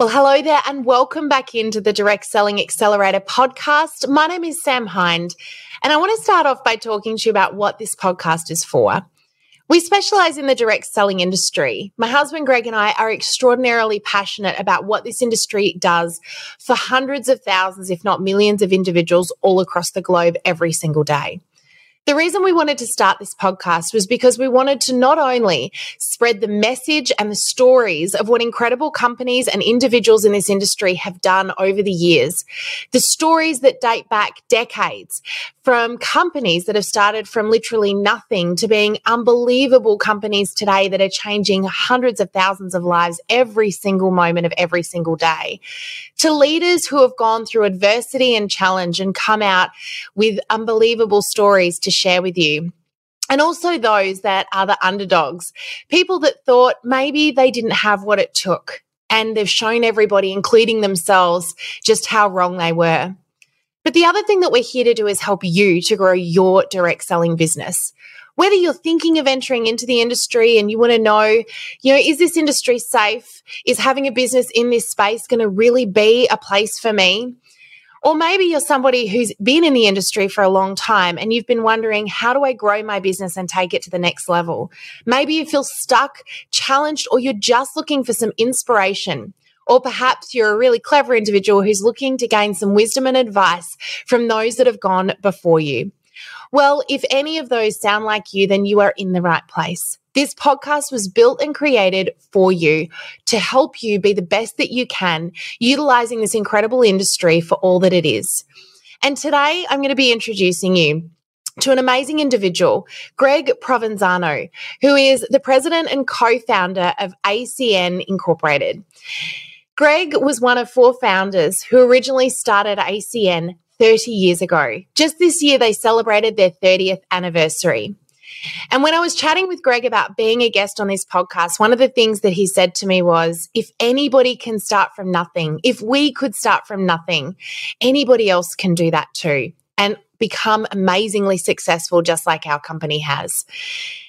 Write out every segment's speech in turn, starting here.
Well, hello there, and welcome back into the Direct Selling Accelerator podcast. My name is Sam Hind, and I want to start off by talking to you about what this podcast is for. We specialize in the direct selling industry. My husband Greg and I are extraordinarily passionate about what this industry does for hundreds of thousands, if not millions, of individuals all across the globe every single day. The reason we wanted to start this podcast was because we wanted to not only spread the message and the stories of what incredible companies and individuals in this industry have done over the years, the stories that date back decades from companies that have started from literally nothing to being unbelievable companies today that are changing hundreds of thousands of lives every single moment of every single day, to leaders who have gone through adversity and challenge and come out with unbelievable stories to share with you and also those that are the underdogs, people that thought maybe they didn't have what it took. And they've shown everybody, including themselves, just how wrong they were. But the other thing that we're here to do is help you to grow your direct selling business. Whether you're thinking of entering into the industry and you want to know, you know, is this industry safe? Is having a business in this space going to really be a place for me? Or maybe you're somebody who's been in the industry for a long time and you've been wondering, how do I grow my business and take it to the next level? Maybe you feel stuck, challenged, or you're just looking for some inspiration. Or perhaps you're a really clever individual who's looking to gain some wisdom and advice from those that have gone before you. Well, if any of those sound like you, then you are in the right place. This podcast was built and created for you to help you be the best that you can, utilizing this incredible industry for all that it is. And today I'm going to be introducing you to an amazing individual, Greg Provenzano, who is the president and co founder of ACN Incorporated. Greg was one of four founders who originally started ACN 30 years ago. Just this year, they celebrated their 30th anniversary. And when I was chatting with Greg about being a guest on this podcast, one of the things that he said to me was if anybody can start from nothing, if we could start from nothing, anybody else can do that too and become amazingly successful, just like our company has.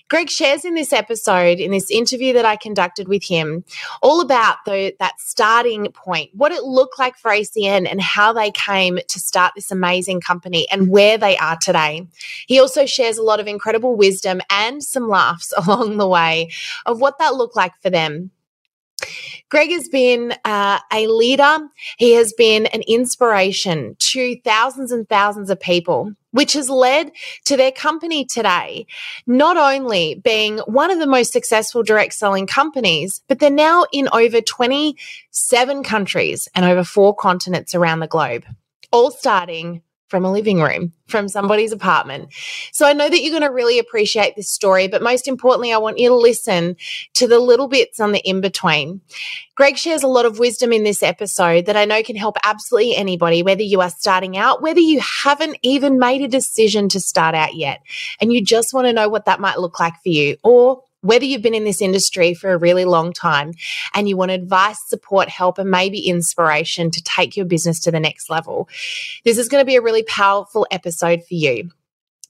Greg shares in this episode, in this interview that I conducted with him, all about the, that starting point, what it looked like for ACN and how they came to start this amazing company and where they are today. He also shares a lot of incredible wisdom and some laughs along the way of what that looked like for them. Greg has been uh, a leader. He has been an inspiration to thousands and thousands of people, which has led to their company today, not only being one of the most successful direct selling companies, but they're now in over 27 countries and over four continents around the globe, all starting from a living room, from somebody's apartment. So I know that you're going to really appreciate this story, but most importantly, I want you to listen to the little bits on the in between. Greg shares a lot of wisdom in this episode that I know can help absolutely anybody, whether you are starting out, whether you haven't even made a decision to start out yet, and you just want to know what that might look like for you, or whether you've been in this industry for a really long time and you want advice, support, help, and maybe inspiration to take your business to the next level, this is going to be a really powerful episode for you.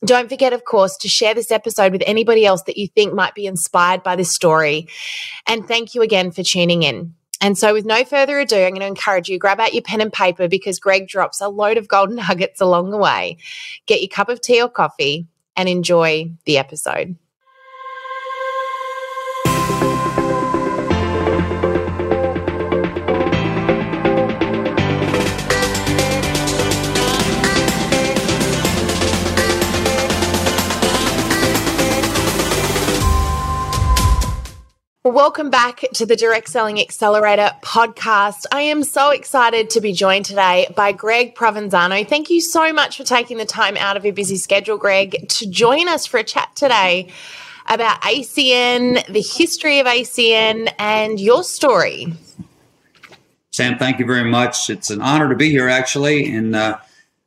Don't forget, of course, to share this episode with anybody else that you think might be inspired by this story. And thank you again for tuning in. And so, with no further ado, I'm going to encourage you grab out your pen and paper because Greg drops a load of golden nuggets along the way. Get your cup of tea or coffee and enjoy the episode. Welcome back to the Direct Selling Accelerator podcast. I am so excited to be joined today by Greg Provenzano. Thank you so much for taking the time out of your busy schedule, Greg, to join us for a chat today about ACN, the history of ACN, and your story. Sam, thank you very much. It's an honor to be here, actually, and uh,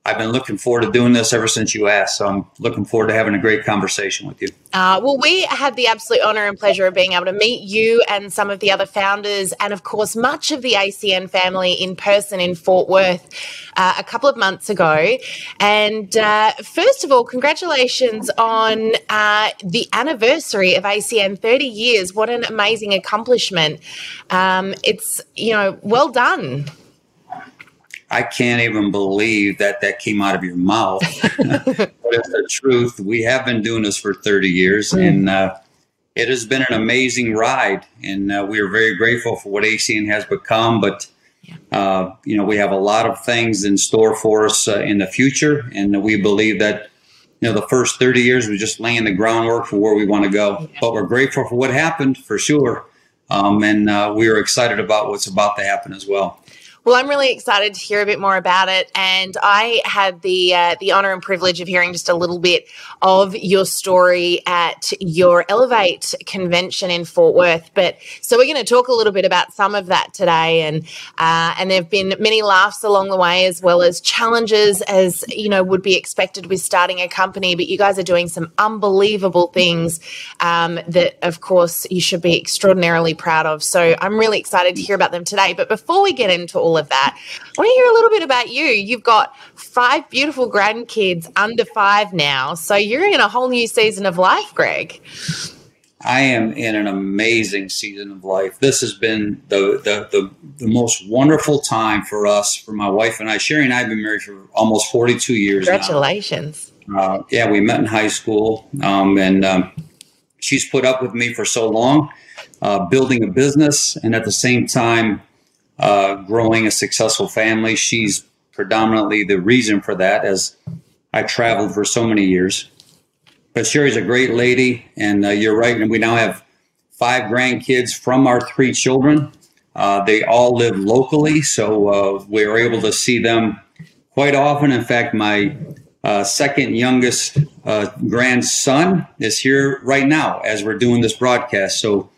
I've been looking forward to doing this ever since you asked. So I'm looking forward to having a great conversation with you. Uh, well, we had the absolute honor and pleasure of being able to meet you and some of the other founders, and of course, much of the ACN family in person in Fort Worth uh, a couple of months ago. And uh, first of all, congratulations on uh, the anniversary of ACN 30 years. What an amazing accomplishment! Um, it's, you know, well done. I can't even believe that that came out of your mouth. but it's the truth. We have been doing this for 30 years, mm. and uh, it has been an amazing ride. And uh, we are very grateful for what ACN has become. But uh, you know, we have a lot of things in store for us uh, in the future, and we believe that you know the first 30 years was just laying the groundwork for where we want to go. But we're grateful for what happened for sure, um, and uh, we are excited about what's about to happen as well. Well, I'm really excited to hear a bit more about it, and I had the uh, the honor and privilege of hearing just a little bit of your story at your Elevate convention in Fort Worth. But so we're going to talk a little bit about some of that today, and uh, and there've been many laughs along the way, as well as challenges, as you know would be expected with starting a company. But you guys are doing some unbelievable things um, that, of course, you should be extraordinarily proud of. So I'm really excited to hear about them today. But before we get into all all of that. I want to hear a little bit about you. You've got five beautiful grandkids under five now. So you're in a whole new season of life, Greg. I am in an amazing season of life. This has been the, the, the, the, most wonderful time for us, for my wife and I. Sherry and I have been married for almost 42 years Congratulations. Uh, yeah, we met in high school, um, and um, she's put up with me for so long, uh, building a business, and at the same time, uh, growing a successful family. She's predominantly the reason for that, as I traveled for so many years. But Sherry's a great lady, and uh, you're right. And we now have five grandkids from our three children. Uh, they all live locally, so uh, we're able to see them quite often. In fact, my uh, second youngest uh, grandson is here right now as we're doing this broadcast. So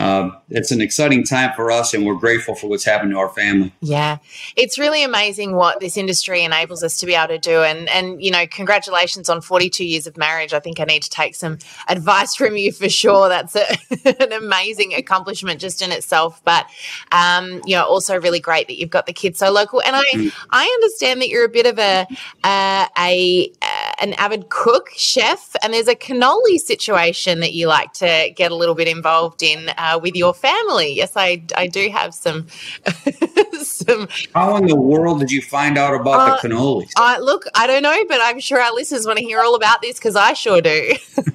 uh, it's an exciting time for us, and we're grateful for what's happened to our family. Yeah, it's really amazing what this industry enables us to be able to do. And and you know, congratulations on 42 years of marriage. I think I need to take some advice from you for sure. That's a, an amazing accomplishment just in itself. But um, you know, also really great that you've got the kids so local. And I mm. I understand that you're a bit of a uh, a an avid cook, chef, and there's a cannoli situation that you like to get a little bit involved in. Uh, uh, with your family. Yes, I, I do have some. some. How in the world did you find out about uh, the cannolis? Uh, look, I don't know, but I'm sure our listeners want to hear all about this because I sure do.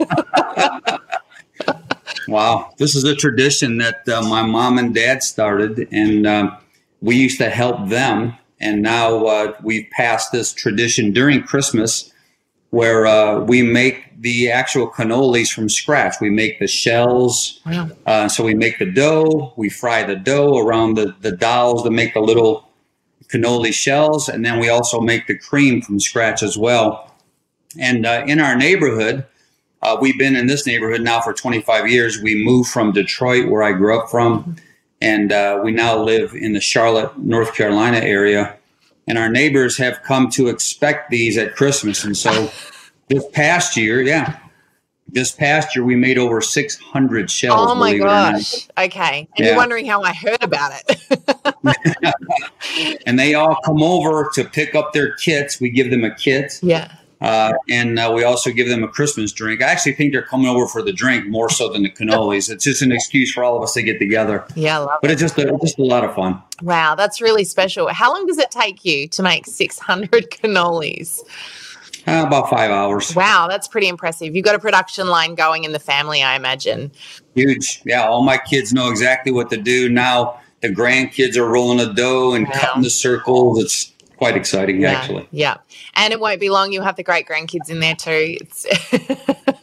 wow, this is a tradition that uh, my mom and dad started, and um, we used to help them. And now uh, we've passed this tradition during Christmas where uh, we make the actual cannolis from scratch. We make the shells. Wow. Uh, so we make the dough, we fry the dough around the, the dowels to make the little cannoli shells, and then we also make the cream from scratch as well. And uh, in our neighborhood, uh, we've been in this neighborhood now for 25 years. We moved from Detroit, where I grew up from, and uh, we now live in the Charlotte, North Carolina area. And our neighbors have come to expect these at Christmas. And so this past year, yeah, this past year we made over 600 shells. Oh my gosh. Okay. And yeah. you're wondering how I heard about it. and they all come over to pick up their kits. We give them a kit. Yeah. Uh, and uh, we also give them a Christmas drink. I actually think they're coming over for the drink more so than the cannolis. It's just an excuse for all of us to get together. Yeah, I love but it. it's just a, just a lot of fun. Wow, that's really special. How long does it take you to make 600 cannolis? Uh, about five hours. Wow, that's pretty impressive. You've got a production line going in the family, I imagine. Huge. Yeah, all my kids know exactly what to do. Now the grandkids are rolling the dough and wow. cutting the circles. It's quite exciting, yeah, actually. Yeah. And it won't be long. You'll have the great grandkids in there too.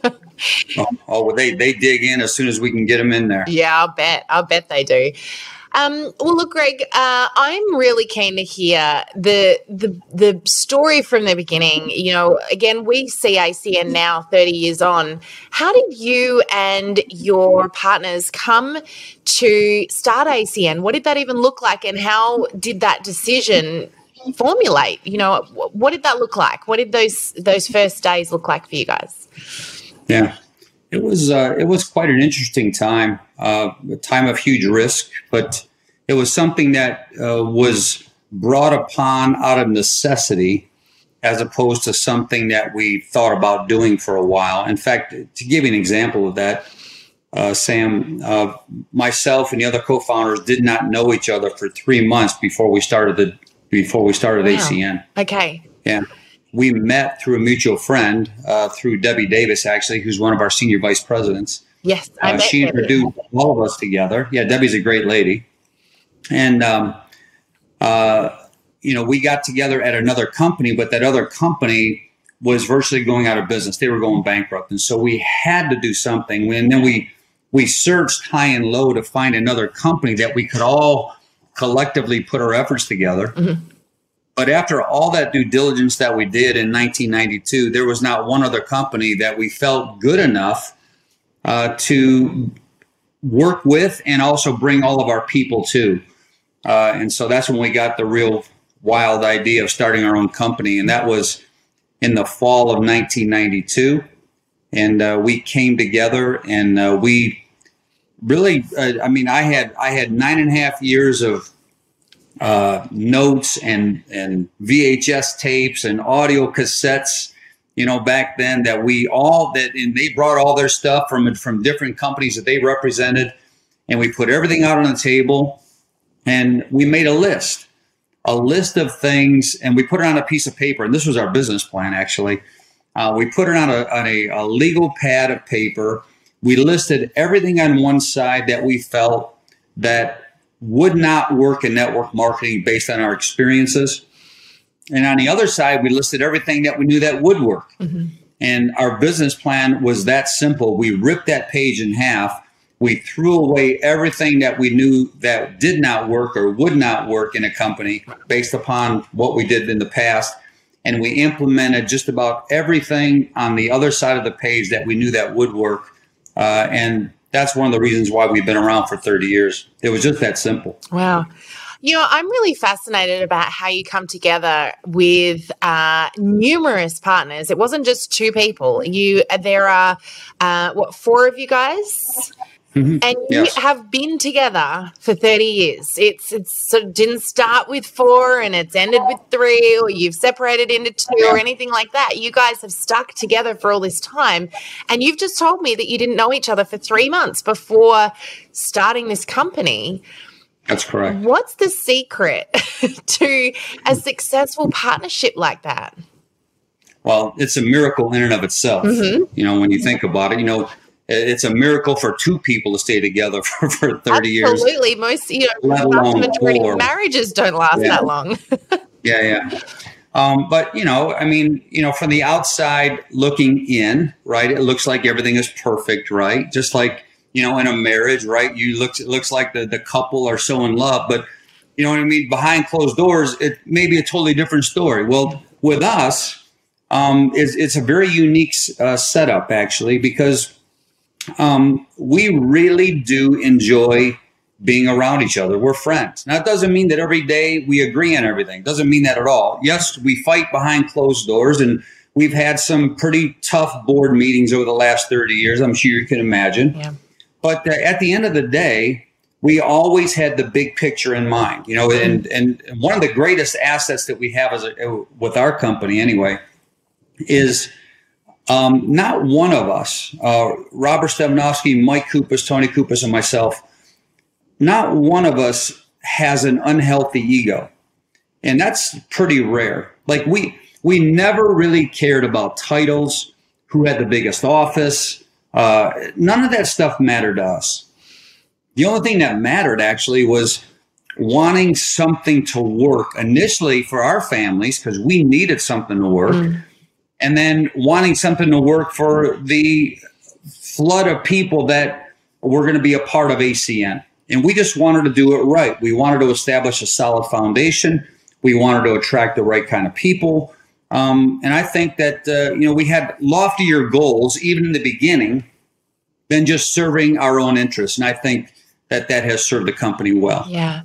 oh, oh well, they, they dig in as soon as we can get them in there. Yeah, I'll bet. I'll bet they do. Um, well, look, Greg, uh, I'm really keen to hear the the the story from the beginning. You know, again, we see ACN now, 30 years on. How did you and your partners come to start ACN? What did that even look like, and how did that decision formulate? You know, what did that look like? What did those those first days look like for you guys? Yeah, it was uh, it was quite an interesting time, uh, a time of huge risk, but it was something that uh, was brought upon out of necessity as opposed to something that we thought about doing for a while. In fact, to give you an example of that, uh, Sam, uh, myself and the other co-founders did not know each other for three months before we started the before we started wow. ACN. Okay. Yeah, we met through a mutual friend, uh, through Debbie Davis, actually, who's one of our senior vice presidents. Yes, uh, she introduced all of us together. Yeah, Debbie's a great lady, and um, uh, you know, we got together at another company, but that other company was virtually going out of business. They were going bankrupt, and so we had to do something. And then we we searched high and low to find another company that we could all collectively put our efforts together. Mm-hmm. But after all that due diligence that we did in 1992, there was not one other company that we felt good enough uh, to work with and also bring all of our people to. Uh, and so that's when we got the real wild idea of starting our own company. And that was in the fall of 1992. And uh, we came together and uh, we really, uh, I mean, I had I had nine and a half years of uh, notes and and VHS tapes and audio cassettes. You know, back then that we all that and they brought all their stuff from from different companies that they represented, and we put everything out on the table, and we made a list, a list of things, and we put it on a piece of paper. And this was our business plan, actually. Uh, we put it on a on a, a legal pad of paper we listed everything on one side that we felt that would not work in network marketing based on our experiences. And on the other side, we listed everything that we knew that would work. Mm-hmm. And our business plan was that simple. We ripped that page in half. We threw away everything that we knew that did not work or would not work in a company based upon what we did in the past. And we implemented just about everything on the other side of the page that we knew that would work uh, and that's one of the reasons why we've been around for 30 years. It was just that simple. Wow. You know, I'm really fascinated about how you come together with uh, numerous partners. It wasn't just two people. You, there are uh, what four of you guys? Mm-hmm. And you yes. have been together for 30 years. It's it's sort of didn't start with four and it's ended with three, or you've separated into two yeah. or anything like that. You guys have stuck together for all this time. And you've just told me that you didn't know each other for three months before starting this company. That's correct. What's the secret to a successful partnership like that? Well, it's a miracle in and of itself. Mm-hmm. You know, when you think about it, you know, it's a miracle for two people to stay together for, for 30 Absolutely. years. Absolutely. Most, you know, vast majority of marriages don't last yeah. that long. yeah, yeah. Um, but you know, I mean, you know, from the outside looking in, right? It looks like everything is perfect, right? Just like you know, in a marriage, right? You looks it looks like the the couple are so in love, but you know what I mean. Behind closed doors, it may be a totally different story. Well, with us, um, it's, it's a very unique uh, setup actually because um, we really do enjoy being around each other. We're friends. Now, it doesn't mean that every day we agree on everything. It doesn't mean that at all. Yes, we fight behind closed doors, and we've had some pretty tough board meetings over the last 30 years. I'm sure you can imagine. Yeah. But uh, at the end of the day, we always had the big picture in mind, you know, and, and one of the greatest assets that we have as a, with our company anyway is – um, not one of us, uh, Robert Stevanovski, Mike Cupisz, Tony Cupisz, and myself, not one of us has an unhealthy ego. And that's pretty rare. Like we we never really cared about titles, who had the biggest office. Uh, none of that stuff mattered to us. The only thing that mattered actually was wanting something to work initially for our families because we needed something to work. Mm and then wanting something to work for the flood of people that were going to be a part of ACN. And we just wanted to do it right. We wanted to establish a solid foundation. We wanted to attract the right kind of people. Um, and I think that uh, you know we had loftier goals even in the beginning than just serving our own interests. And I think that that has served the company well. Yeah.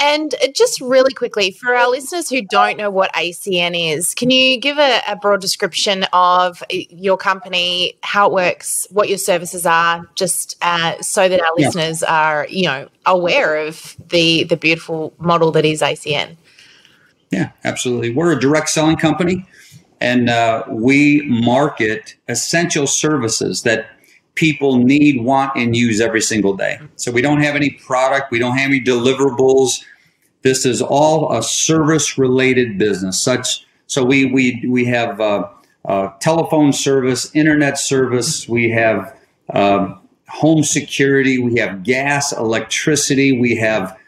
And just really quickly, for our listeners who don't know what ACN is, can you give a, a, broad description of your company, how it works, what your services are, just uh, so that our yeah. listeners are, you know, aware of the the beautiful model that is ACN? Yeah, absolutely. We're a direct selling company, and uh, we market essential services that people need, want, and use every single day. So we don't have any product, we don't have any deliverables. This is all a service-related business. Such so we we we have uh, uh, telephone service, internet service, we have uh, home security, we have gas, electricity, we have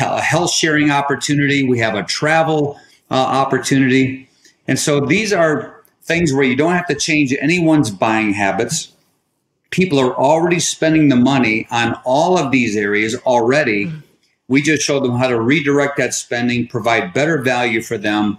a health sharing opportunity, we have a travel uh, opportunity, and so these are things where you don't have to change anyone's buying habits people are already spending the money on all of these areas already. Mm-hmm. We just show them how to redirect that spending, provide better value for them,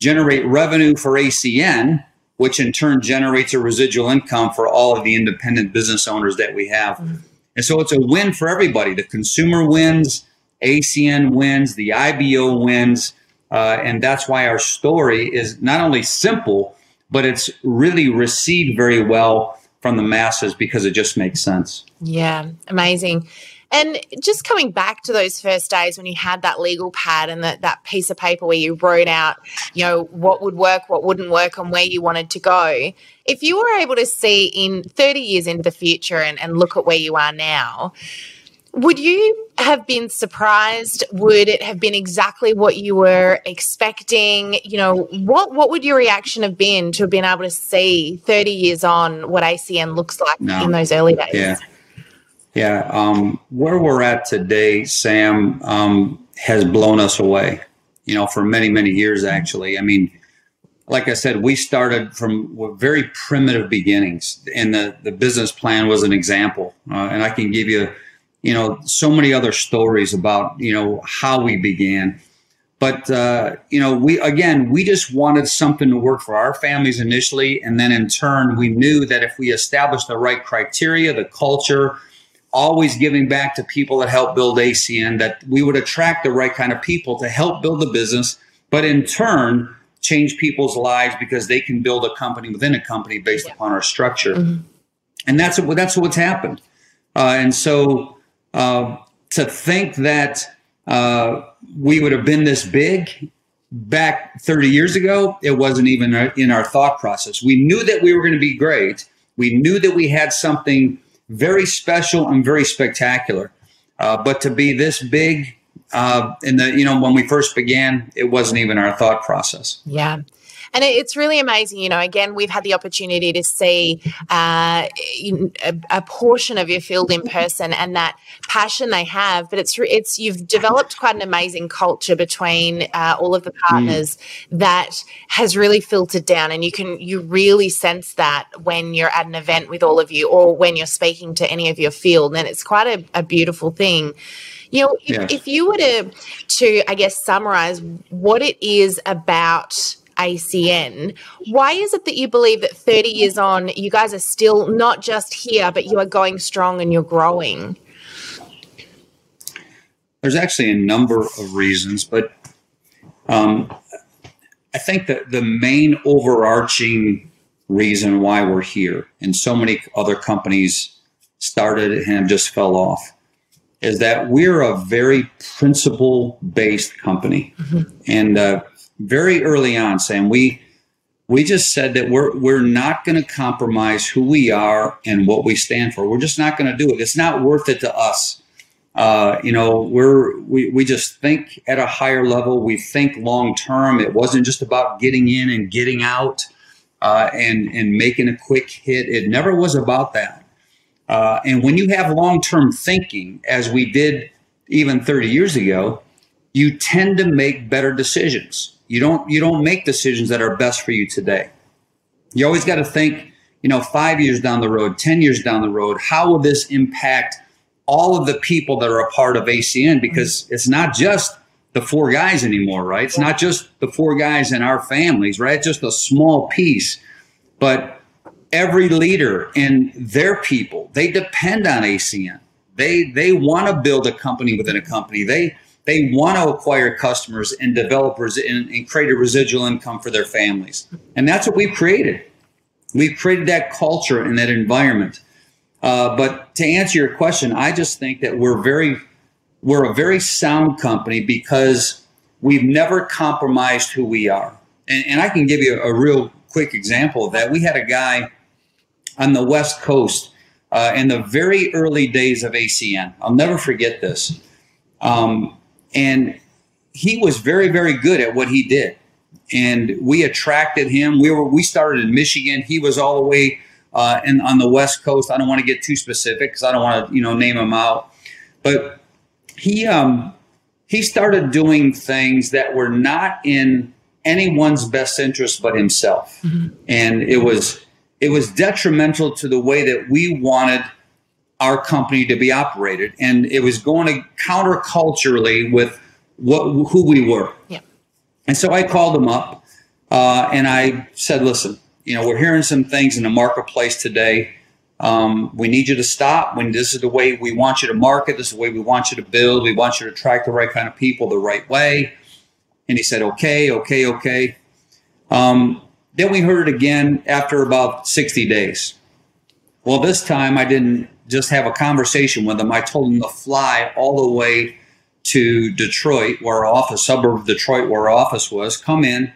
generate revenue for ACN, which in turn generates a residual income for all of the independent business owners that we have. Mm-hmm. And so it's a win for everybody. The consumer wins, ACN wins, the IBO wins. Uh, and that's why our story is not only simple, but it's really received very well from the masses because it just makes sense. Yeah, amazing. And just coming back to those first days when you had that legal pad and that, that piece of paper where you wrote out, you know, what would work, what wouldn't work, and where you wanted to go. If you were able to see in 30 years into the future and, and look at where you are now, would you have been surprised? Would it have been exactly what you were expecting? You know, what what would your reaction have been to have been able to see 30 years on what ACN looks like no. in those early days? Yeah. Yeah. Um, where we're at today, Sam, um, has blown us away, you know, for many, many years, actually. I mean, like I said, we started from very primitive beginnings, and the, the business plan was an example. Uh, and I can give you you know, so many other stories about, you know, how we began. But, uh, you know, we, again, we just wanted something to work for our families initially. And then in turn, we knew that if we established the right criteria, the culture, always giving back to people that help build ACN, that we would attract the right kind of people to help build the business, but in turn, change people's lives because they can build a company within a company based upon our structure. Mm-hmm. And that's, that's what's happened. Uh, and so, uh, to think that uh, we would have been this big back 30 years ago, it wasn't even in our thought process. We knew that we were going to be great. We knew that we had something very special and very spectacular. Uh, but to be this big uh, in the, you know, when we first began, it wasn't even our thought process. Yeah. And it's really amazing. You know, again, we've had the opportunity to see uh, a, a, portion of your field in person and that passion they have. But it's it's you've developed quite an amazing culture between uh, all of the partners mm. that has really filtered down, and you can you really sense that when you're at an event with all of you, or when you're speaking to any of your field, and it's quite a, a beautiful thing. You know, if, yes. if you were to to I guess summarize what it is about ACN. Why is it that you believe that 30 years on, you guys are still not just here, but you are going strong and you're growing? There's actually a number of reasons, but um, I think that the main overarching reason why we're here and so many other companies started and just fell off is that we're a very principle based company. Mm-hmm. And uh, very early on, saying we we just said that we're we're not going to compromise who we are and what we stand for. We're just not going to do it. It's not worth it to us. Uh, you know, we're we we just think at a higher level. We think long term. It wasn't just about getting in and getting out uh, and and making a quick hit. It never was about that. Uh, and when you have long term thinking, as we did even 30 years ago, you tend to make better decisions you don't you don't make decisions that are best for you today. You always got to think, you know, 5 years down the road, 10 years down the road, how will this impact all of the people that are a part of ACN because mm-hmm. it's not just the four guys anymore, right? It's not just the four guys in our families, right? It's just a small piece. But every leader and their people, they depend on ACN. They they want to build a company within a company. They they want to acquire customers and developers and, and create a residual income for their families. And that's what we've created. We've created that culture and that environment. Uh, but to answer your question, I just think that we're very, we're a very sound company because we've never compromised who we are. And, and I can give you a, real quick example of that. We had a guy on the West Coast uh, in the very early days of ACN. I'll never forget this. Um, and he was very, very good at what he did. And we attracted him. We were we started in Michigan. He was all the way uh, in, on the West Coast. I don't want to get too specific because I don't want to you know name him out. But he um, he started doing things that were not in anyone's best interest but himself, mm-hmm. and it was it was detrimental to the way that we wanted our company to be operated, and it was going to counterculturally with what who we were. Yeah. And so I called them up, uh, and I said, "Listen, you know, we're hearing some things in the marketplace today. Um, we need you to stop. When this is the way we want you to market, this is the way we want you to build. We want you to attract the right kind of people the right way." And he said, "Okay, okay, okay." Um, then we heard it again after about 60 days. Well, this time I didn't just have a conversation with him. I told him to fly all the way to Detroit, where our office, suburb of Detroit, where our office was, come in,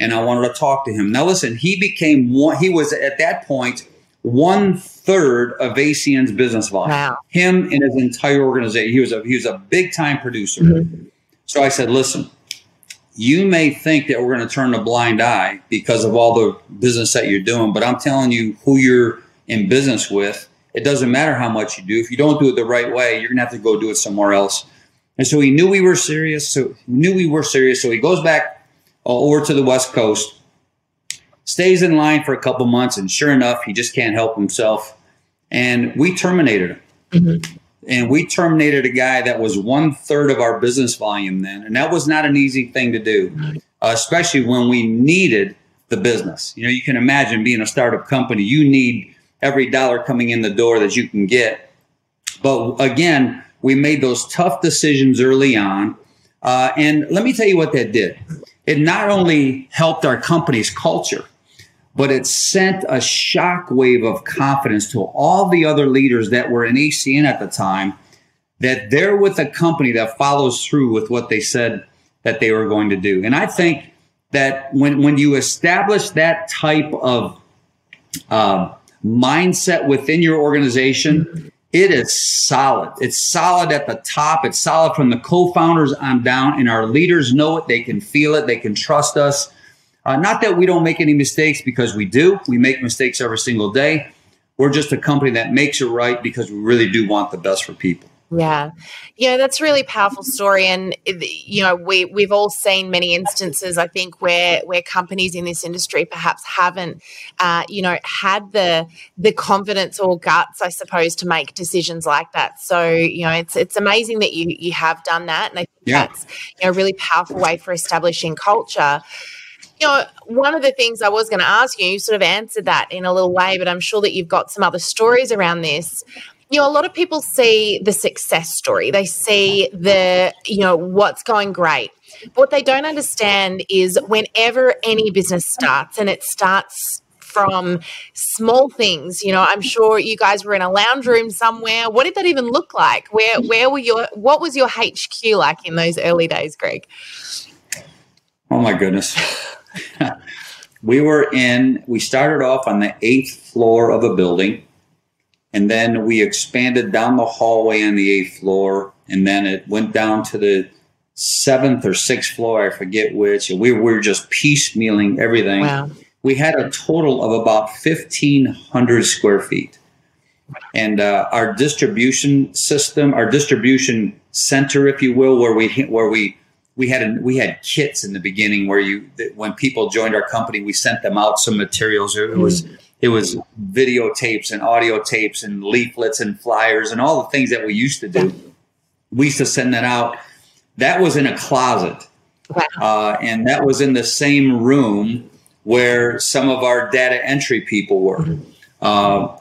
and I wanted to talk to him. Now, listen, he became one, he was at that point one third of ACN's business volume. Wow. Him and his entire organization. He was a he was a big time producer. Mm-hmm. So I said, listen, you may think that we're going to turn a blind eye because of all the business that you're doing, but I'm telling you who you're in business with. It doesn't matter how much you do. If you don't do it the right way, you're going to have to go do it somewhere else. And so he knew we were serious. So he knew we were serious. So he goes back uh, over to the West Coast, stays in line for a couple months, and sure enough, he just can't help himself. And we terminated him. Mm-hmm and we terminated a guy that was one third of our business volume then, and that was not an easy thing to do, uh, especially when we needed the business. You know, you can imagine being a startup company, you need every dollar coming in the door that you can get. But again, we made those tough decisions early on. Uh, and let me tell you what that did. It not only helped our company's culture, but it sent a shockwave of confidence to all the other leaders that were in ACN at the time that they're with a company that follows through with what they said that they were going to do. And I think that when, when you establish that type of uh, mindset within your organization, it is solid. It's solid at the top. It's solid from the co-founders on down, and our leaders know it. They can feel it. They can trust us. Uh, not that we don't make any mistakes because we do. We make mistakes every single day. We're just a company that makes it right because we really do want the best for people. Yeah. Yeah, that's a really powerful story. And, you know, we, we've all seen many instances, I think, where, where companies in this industry perhaps haven't, uh, you know, had the, the confidence or guts, I suppose, to make decisions like that. So, you know, it's, it's amazing that you, you have done that. And I think yeah. that's, you know, a really powerful way for establishing culture you know, one of the things I was going to ask you, you sort of answered that in a little way, but I'm sure that you've got some other stories around this. You know, a lot of people see the success story. They see the, you know, what's going great. But what they don't understand is whenever any business starts and it starts from small things. You know, I'm sure you guys were in a lounge room somewhere. What did that even look like? Where where were your what was your HQ like in those early days, Greg? Oh my goodness. we were in, we started off on the eighth floor of a building, and then we expanded down the hallway on the eighth floor, and then it went down to the seventh or sixth floor, I forget which. And we were just piecemealing everything. Wow. We had a total of about 1,500 square feet. And uh, our distribution system, our distribution center, if you will, where we where we we had a, we had kits in the beginning where you when people joined our company we sent them out some materials it was mm-hmm. It was videotapes and audio tapes and leaflets and flyers and all the things that we used to do we used to send that out that was in a closet wow. uh, and that was in the same room where some of our data entry people were mm-hmm. uh,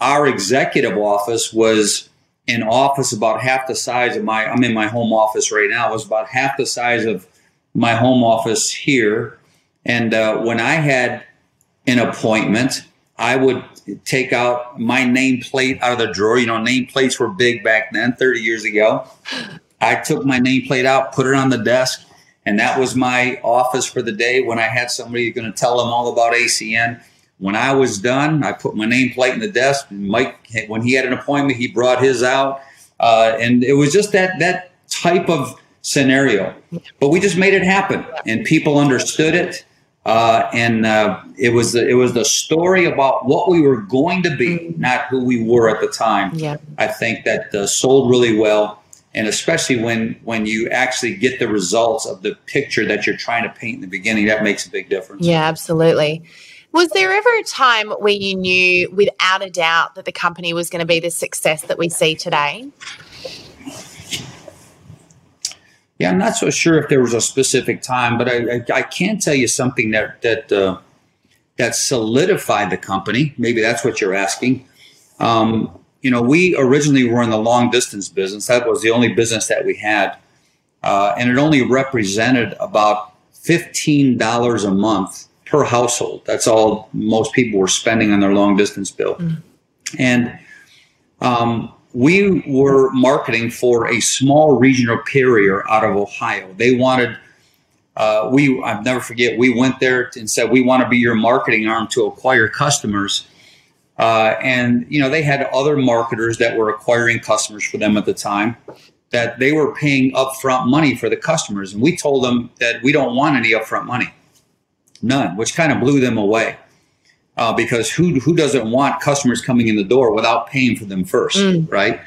our executive office was an office about half the size of my. I'm in my home office right now. It was about half the size of my home office here, and uh, when I had an appointment, I would take out my nameplate out of the drawer. You know, nameplates were big back then, 30 years ago. I took my nameplate out, put it on the desk, and that was my office for the day when I had somebody going to tell them all about ACN. When I was done, I put my nameplate in the desk. Mike, when he had an appointment, he brought his out, uh, and it was just that that type of scenario. But we just made it happen, and people understood it. Uh, and uh, it was the, it was the story about what we were going to be, mm. not who we were at the time. Yeah. I think that uh, sold really well, and especially when when you actually get the results of the picture that you're trying to paint in the beginning, that makes a big difference. Yeah, absolutely. Was there ever a time where you knew without a doubt that the company was going to be the success that we see today? Yeah, I'm not so sure if there was a specific time, but I, I, I can tell you something that that uh, that solidified the company. Maybe that's what you're asking. Um, you know, we originally were in the long distance business. That was the only business that we had, uh, and it only represented about fifteen dollars a month per household. That's all most people were spending on their long distance bill, mm. and um, we were marketing for a small regional carrier out of Ohio. They wanted, uh, we, I'll never forget, we went there and said, we want to be your marketing arm to acquire customers. Uh, and, you know, they had other marketers that were acquiring customers for them at the time that they were paying upfront money for the customers. And we told them that we don't want any upfront money, none, which kind of blew them away uh, because who who doesn't want customers coming in the door without paying for them first, mm. right?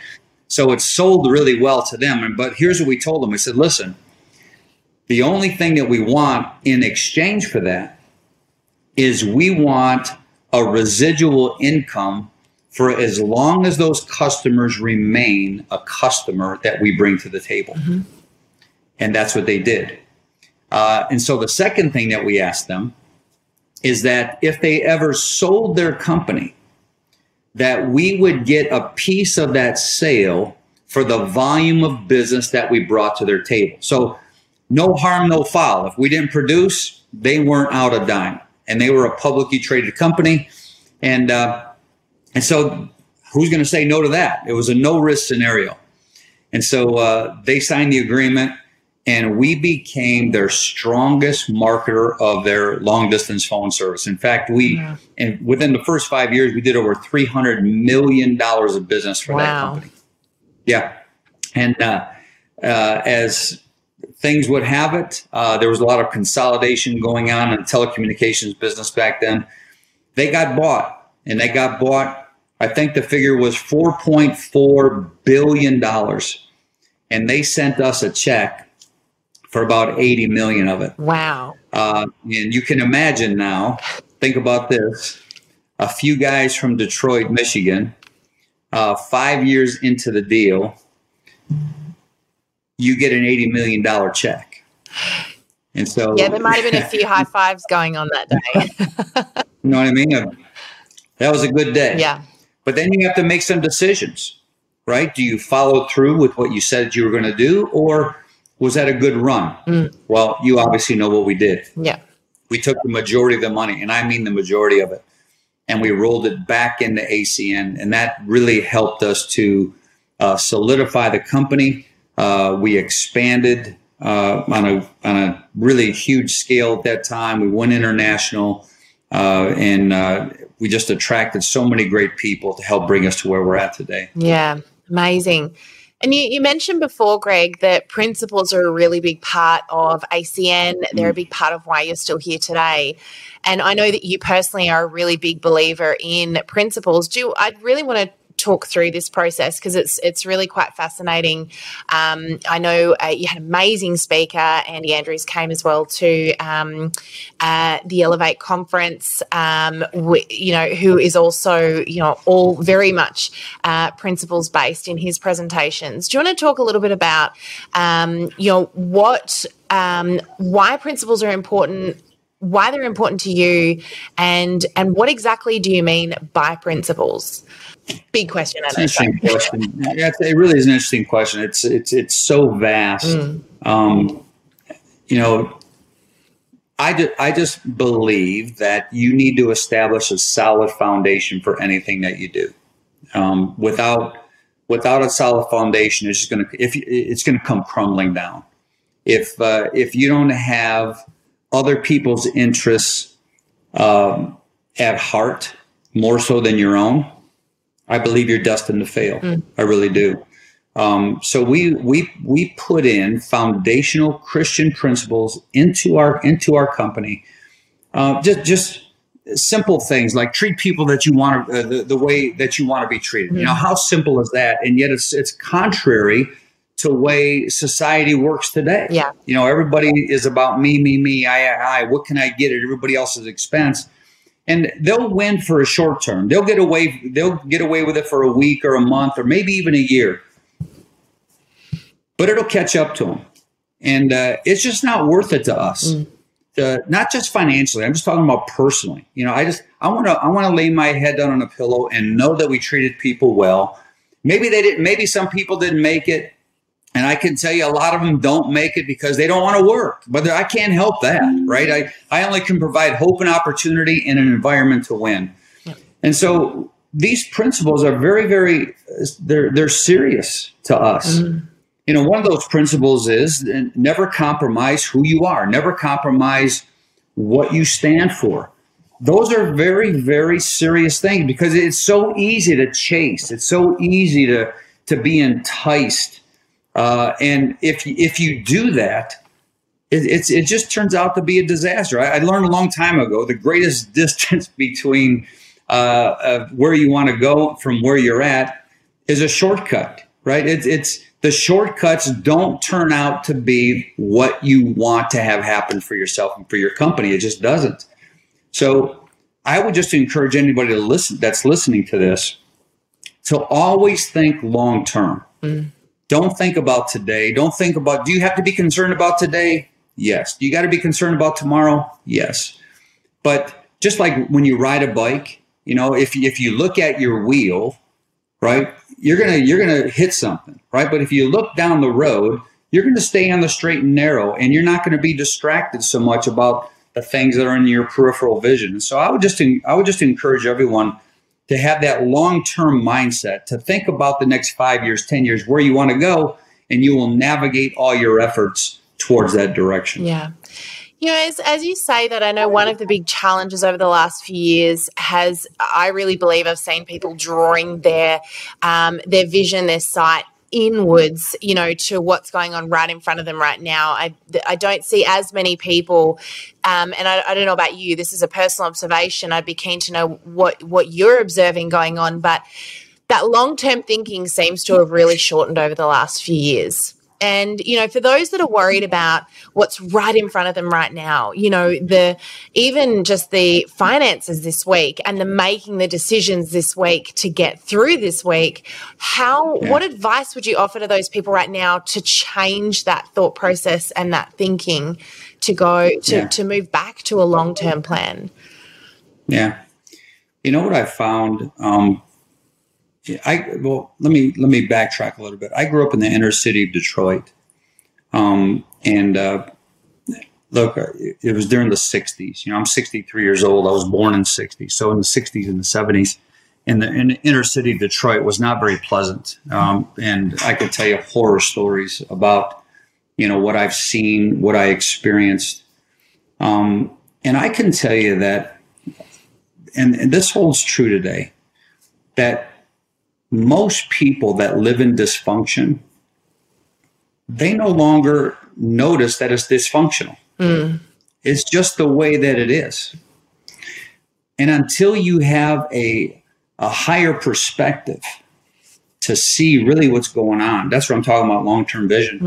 So it sold really well to them. But here's what we told them: we said, listen, the only thing that we want in exchange for that is we want a residual income for as long as those customers remain a customer that we bring to the table. Mm-hmm. And that's what they did. Uh, and so the second thing that we asked them is that if they ever sold their company, that we would get a piece of that sale for the volume of business that we brought to their table. So no harm, no foul. If we didn't produce, they weren't out a dime, and they were a publicly traded company, and uh, and so who's going to say no to that? It was a no risk scenario, and so uh, they signed the agreement and we became their strongest marketer of their long distance phone service. In fact, we yeah. and within the first five years, we did over three hundred million dollars of business for wow. that company. Yeah, and uh, uh, as things would have it, uh, there was a lot of consolidation going on in the telecommunications business back then. They got bought, and they got bought. I think the figure was four point four billion dollars, and they sent us a check for about 80 million of it. Wow. Uh, and you can imagine now, think about this a few guys from Detroit, Michigan, uh, five years into the deal, you get an $80 million check. And so, yeah, there might have been a few high fives going on that day. you know what I mean? That was a good day. Yeah. But then you have to make some decisions, right? Do you follow through with what you said you were going to do, or was that a good run? Mm. Well, you obviously know what we did. Yeah. We took the majority of the money, and I mean the majority of it, and we rolled it back into ACN. And that really helped us to uh, solidify the company. Uh, we expanded uh, on, a, on a really huge scale at that time. We went international, uh, and uh, we just attracted so many great people to help bring us to where we're at today. Yeah, amazing. And you, you mentioned before, Greg, that principles are a really big part of ACN. They're a mm. big part of why you're still here today. And I know that you personally are a really big believer in principles. Do I really want to talk through this process because it's it's really quite fascinating. Um, I know uh, you had an amazing speaker, Andy Andrews came as well to um, uh, the Elevate conference. Um, you know, who is also you know all very much uh, principles based in his presentations. Do you want to talk a little bit about um, you know what um, why principles are important? why they're important to you, and and what exactly do you mean by principles? Big question. It's an interesting question. Yeah, it really is an interesting question. It's it's it's so vast. Mm. Um, you know, I, I just believe that you need to establish a solid foundation for anything that you do. Um, without without a solid foundation, it's just going to if it's going to come crumbling down. If uh, if you don't have other people's interests um, at heart more so than your own, I believe you're destined to fail. Mm. I really do. Um, so we we we put in foundational Christian principles into our into our company. Uh, just just simple things like treat people that you want to, uh, the, the way that you want to be treated. Mm-hmm. You know how simple is that? And yet it's it's contrary to way society works today. Yeah. You know everybody is about me me me I I. I. What can I get at everybody else's expense? And they'll win for a short term. They'll get away. They'll get away with it for a week or a month or maybe even a year but it'll catch up to them. And uh, it's just not worth it to us. Mm. To, not just financially. I'm just talking about personally. You know, I just I want to I want to lay my head down on a pillow and know that we treated people well. Maybe they didn't. Maybe some people didn't make it, and I can tell you a lot of them don't make it because they don't want to work. But I can't help that, right? I I only can provide hope and opportunity in an environment to win. And so these principles are very very they're they're serious to us. Mm you know, one of those principles is never compromise who you are, never compromise what you stand for. Those are very, very serious things because it's so easy to chase. It's so easy to to be enticed, uh, and if if you do that, it, it's it just turns out to be a disaster. I, I learned a long time ago the greatest distance between uh, uh, where you want to go from where you're at is a shortcut. Right? It's it's the shortcuts don't turn out to be what you want to have happen for yourself and for your company. It just doesn't. So I would just encourage anybody to listen that's listening to this to always think long term. Mm. Don't think about today. Don't think about do you have to be concerned about today? Yes. Do you got to be concerned about tomorrow? Yes. But just like when you ride a bike, you know, if if you look at your wheel, right? you're gonna you're gonna hit something, right? But if you look down the road, you're gonna stay on the straight and narrow, and you're not gonna be distracted so much about the things that are in your peripheral vision. So I would just I would just encourage everyone to have that long-term mindset, to think about the next five years, ten years, where you want to go, and you will navigate all your efforts towards that direction. Yeah. You know, as, as you say that, I know one of the big challenges over the last few years has, I really believe I've seen people drawing their, um, their vision, their sight inwards, you know, to what's going on right in front of them right now. I, I don't see as many people, um, and I, I, don't know about you. This is a personal observation. I'd be keen to know what what you're observing going on, but that long term thinking seems to have really shortened over the last few years. And, you know, for those that are worried about what's right in front of them right now, you know, the even just the finances this week and the making the decisions this week to get through this week, how, yeah. what advice would you offer to those people right now to change that thought process and that thinking to go to, yeah. to move back to a long term plan? Yeah. You know what I found? Um, I well, let me let me backtrack a little bit. I grew up in the inner city of Detroit, um, and uh, look, uh, it was during the '60s. You know, I'm 63 years old. I was born in '60s, so in the '60s and the '70s, in the, in the inner city of Detroit was not very pleasant. Um, and I could tell you horror stories about you know what I've seen, what I experienced, um, and I can tell you that, and, and this holds true today, that most people that live in dysfunction, they no longer notice that it's dysfunctional. Mm. It's just the way that it is. And until you have a, a higher perspective to see really what's going on, that's what I'm talking about long term vision,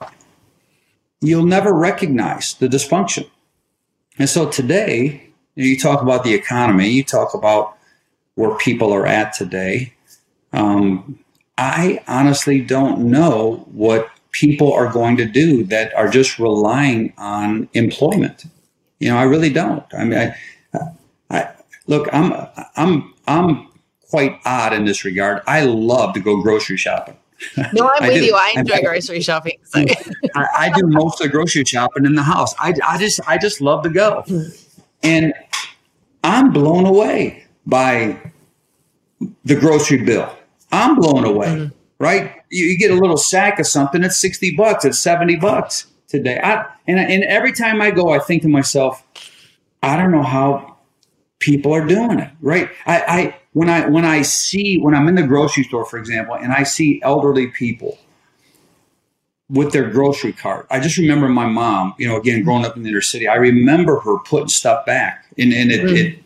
mm. you'll never recognize the dysfunction. And so today, you, you talk about the economy, you talk about where people are at today. Um, I honestly don't know what people are going to do that are just relying on employment. You know, I really don't. I mean, I, I look, I'm, I'm, I'm quite odd in this regard. I love to go grocery shopping. No, I'm with do. you. I enjoy grocery shopping. So. I, I, do most of the grocery shopping in the house. I, I just, I just love to go, and I'm blown away by the grocery bill. I'm blown away. Mm-hmm. Right? You, you, get a little sack of something. It's sixty bucks. It's seventy bucks today. I, and and every time I go, I think to myself, I don't know how people are doing it. Right? I, I when I when I see when I'm in the grocery store, for example, and I see elderly people with their grocery cart. I just remember my mom, you know, again, growing up in the inner city, I remember her putting stuff back. And, and it, mm. it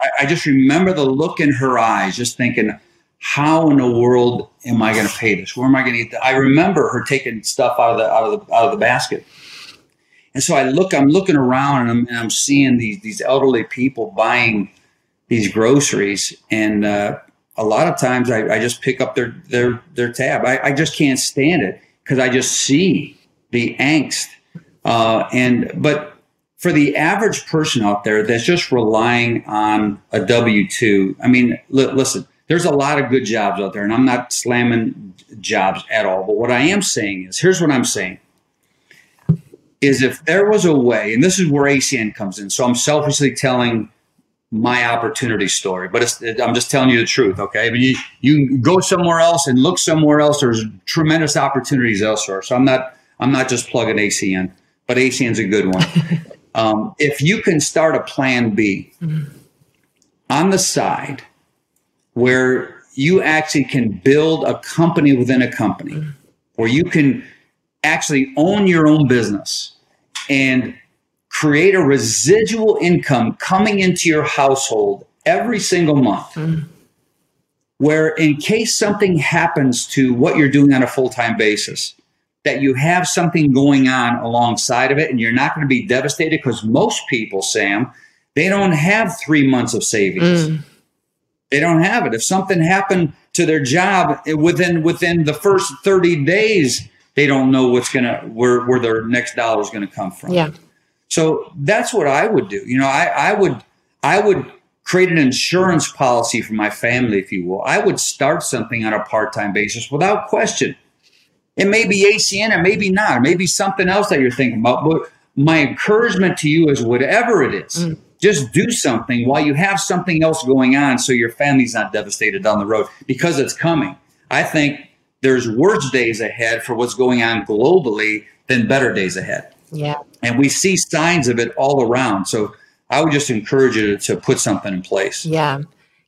I, I, just remember the look in her eyes, just thinking, how in the world am I going to pay this? Where am I going to eat that? I remember her taking stuff out of the, out of the, out of the basket. And so I look, I'm looking around and I'm, and I'm seeing these, these elderly people buying these groceries. And, uh, a lot of times I, I, just pick up their, their, their tab. I, I just can't stand it because I just see the angst. Uh, and but for the average person out there that's just relying on a W two, I mean, li- listen, there's a lot of good jobs out there, and I'm not slamming jobs at all. But what I am saying is, here's what I'm saying: is if there was a way, and this is where ACN comes in. So I'm selfishly telling my opportunity story, but I'm just telling you the truth. Okay, but you you go somewhere else and look somewhere else. There's tremendous opportunities elsewhere. So I'm not I'm not just plugging ACN, but ACN's a good one. um, if you can start a plan B mm-hmm. on the side, where you actually can build a company within a company, where you can actually own your own business and create a residual income coming into your household every single month. Mm. Where, in case something happens to what you're doing on a full time basis, that you have something going on alongside of it and you're not going to be devastated because most people, Sam, they don't have three months of savings. Mm. They don't have it. If something happened to their job eh, within within the first 30 days, they don't know what's gonna where where their next dollar is gonna come from. Yeah. So that's what I would do. You know, I, I would I would create an insurance policy for my family, if you will. I would start something on a part-time basis without question. It may be ACN, it may be not, it may be something else that you're thinking about. But my encouragement to you is whatever it is, mm. Just do something while you have something else going on so your family's not devastated down the road because it's coming. I think there's worse days ahead for what's going on globally than better days ahead. Yeah. And we see signs of it all around. So I would just encourage you to, to put something in place. Yeah.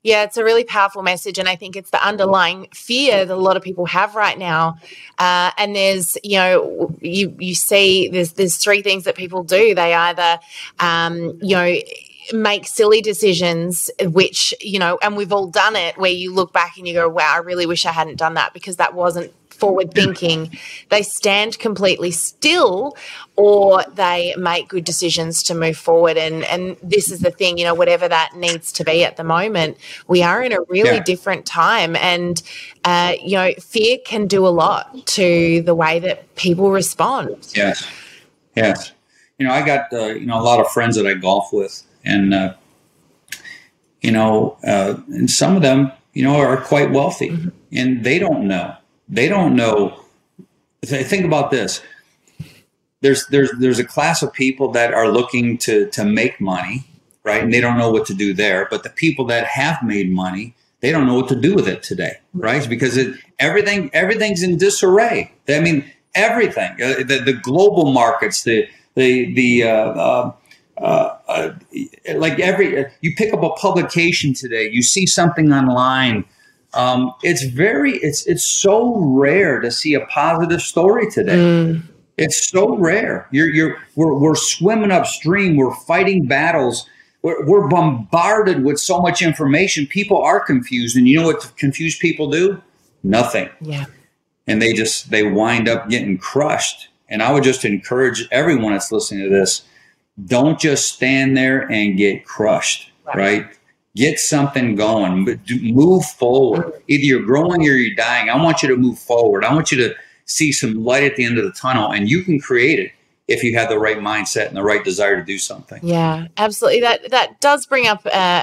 Yeah, it's a really powerful message. And I think it's the underlying fear that a lot of people have right now. Uh, and there's, you know, you you see there's there's three things that people do. They either um, you know, make silly decisions, which, you know, and we've all done it where you look back and you go, wow, I really wish I hadn't done that because that wasn't forward thinking, they stand completely still or they make good decisions to move forward. And, and this is the thing, you know, whatever that needs to be at the moment, we are in a really yeah. different time. And, uh, you know, fear can do a lot to the way that people respond. Yes. Yes. You know, I got, uh, you know, a lot of friends that I golf with and, uh, you know, uh, and some of them, you know, are quite wealthy mm-hmm. and they don't know they don't know. Think about this. There's there's there's a class of people that are looking to to make money, right? And they don't know what to do there. But the people that have made money, they don't know what to do with it today, right? Because it, everything everything's in disarray. I mean, everything. Uh, the, the global markets, the the the uh, uh, uh, uh like every you pick up a publication today, you see something online um, it's very it's it's so rare to see a positive story today. Mm. It's so rare. You're you're we're we're swimming upstream. We're fighting battles. We're, we're bombarded with so much information. People are confused, and you know what confused people do? Nothing. Yeah. And they just they wind up getting crushed. And I would just encourage everyone that's listening to this: don't just stand there and get crushed. right? right? Get something going, but move forward. Either you're growing or you're dying. I want you to move forward. I want you to see some light at the end of the tunnel, and you can create it. If you have the right mindset and the right desire to do something. Yeah, absolutely. That that does bring up a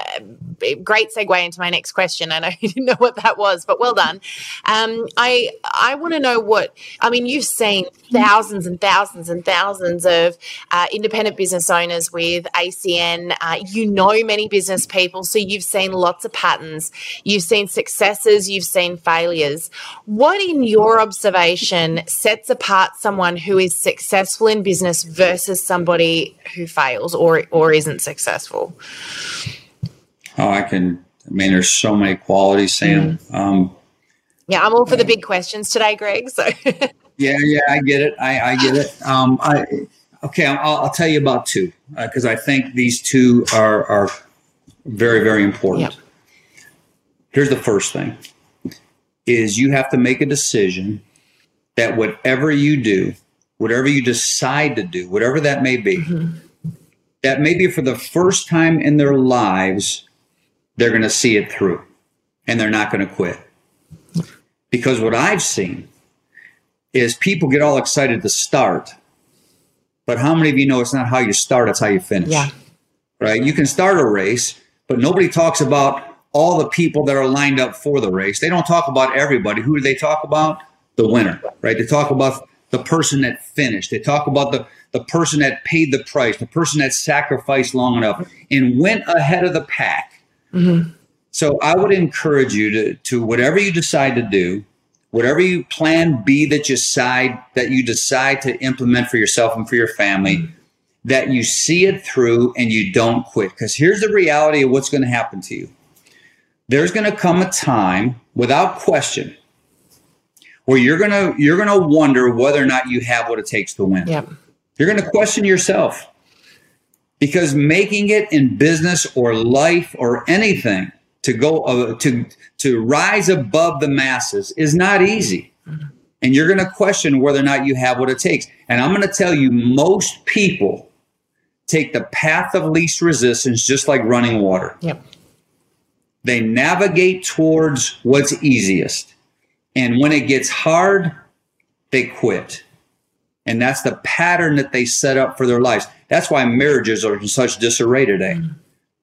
great segue into my next question. I know you didn't know what that was, but well done. Um, I I want to know what I mean. You've seen thousands and thousands and thousands of uh, independent business owners with ACN. Uh, you know many business people, so you've seen lots of patterns. You've seen successes. You've seen failures. What, in your observation, sets apart someone who is successful in business versus somebody who fails or or isn't successful? Oh, I can. I mean, there's so many qualities, Sam. Mm. Um, yeah, I'm all for the big questions today, Greg. So. yeah, yeah, I get it. I, I get it. Um, I okay. I'll, I'll tell you about two because uh, I think these two are are very very important. Yep. Here's the first thing: is you have to make a decision that whatever you do, whatever you decide to do, whatever that may be, mm-hmm. that maybe for the first time in their lives, they're going to see it through and they're not going to quit. Because what I've seen is people get all excited to start, but how many of you know it's not how you start, it's how you finish? Yeah. Right? You can start a race, but nobody talks about all the people that are lined up for the race. They don't talk about everybody. Who do they talk about? The winner, right? They talk about the person that finished. They talk about the, the person that paid the price, the person that sacrificed long enough and went ahead of the pack. Mm-hmm. So I would encourage you to, to whatever you decide to do, whatever you plan B that you decide that you decide to implement for yourself and for your family, mm-hmm. that you see it through and you don't quit. Because here's the reality of what's going to happen to you. There's going to come a time, without question, where you're gonna you're gonna wonder whether or not you have what it takes to win. Yep. You're gonna question yourself because making it in business or life or anything to go uh, to to rise above the masses is not easy. And you're going to question whether or not you have what it takes. And I'm going to tell you, most people take the path of least resistance, just like running water. Yep. They navigate towards what's easiest. And when it gets hard, they quit. And that's the pattern that they set up for their lives. That's why marriages are in such disarray today, mm-hmm.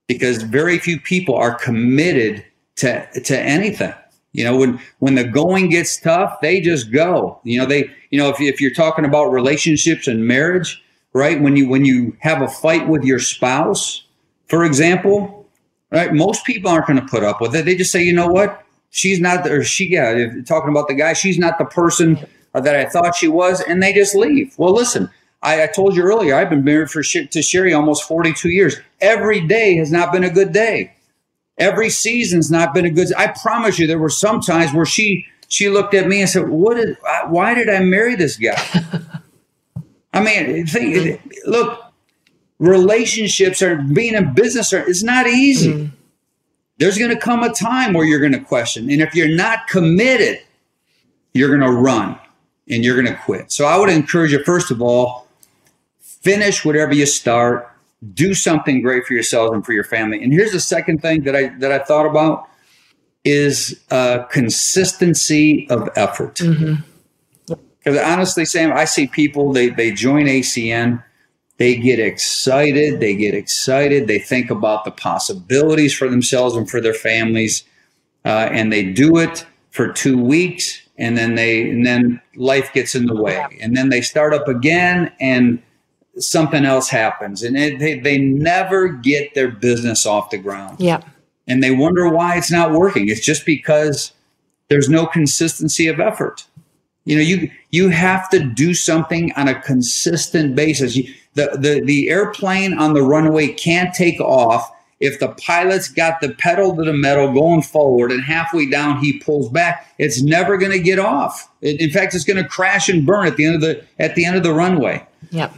because very few people are committed to, to anything. You know, when when the going gets tough, they just go. You know, they you know if, if you're talking about relationships and marriage, right? When you when you have a fight with your spouse, for example, right? Most people aren't going to put up with it. They just say, you know what, she's not, or she, yeah, talking about the guy, she's not the person that I thought she was, and they just leave. Well, listen, I, I told you earlier, I've been married for to Sherry almost 42 years. Every day has not been a good day. Every season's not been a good. I promise you, there were some times where she she looked at me and said, "What did? Why did I marry this guy?" I mean, think, look, relationships are being in business are it's not easy. Mm there's going to come a time where you're going to question. And if you're not committed, you're going to run and you're going to quit. So I would encourage you, first of all, finish whatever you start, do something great for yourselves and for your family. And here's the second thing that I that I thought about is uh, consistency of effort. Because mm-hmm. honestly, Sam, I see people they they join ACN they get excited. They get excited. They think about the possibilities for themselves and for their families, uh, and they do it for two weeks, and then they and then life gets in the way, and then they start up again, and something else happens, and it, they they never get their business off the ground. Yeah, and they wonder why it's not working. It's just because there's no consistency of effort. You know, you you have to do something on a consistent basis. You, the, the, the airplane on the runway can't take off. If the pilot's got the pedal to the metal going forward and halfway down he pulls back it's never going to get off. In fact it's going to crash and burn at the end of the at the end of the runway. Yep.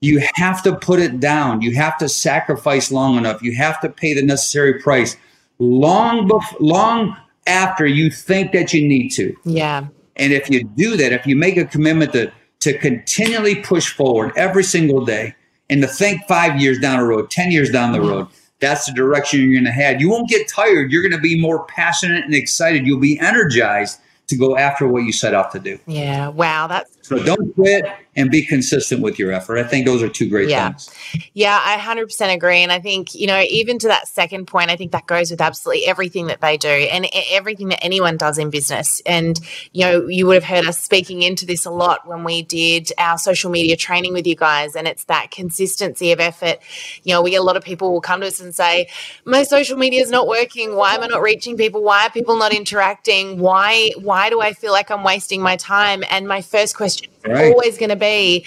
You have to put it down. You have to sacrifice long enough. You have to pay the necessary price long bef- long after you think that you need to. Yeah and if you do that if you make a commitment to to continually push forward every single day and to think five years down the road, 10 years down the mm-hmm. road. That's the direction you're going to head. You won't get tired. You're going to be more passionate and excited. You'll be energized to go after what you set out to do. Yeah. Wow. That's So don't quit and be consistent with your effort. I think those are two great yeah. things. Yeah, I 100% agree. And I think, you know, even to that second point, I think that goes with absolutely everything that they do and everything that anyone does in business. And, you know, you would have heard us speaking into this a lot when we did our social media training with you guys. And it's that consistency of effort. You know, we get a lot of people will come to us and say, my social media is not working. Why am I not reaching people? Why are people not interacting? Why, why do I feel like I'm wasting my time? And my first question right. always going to be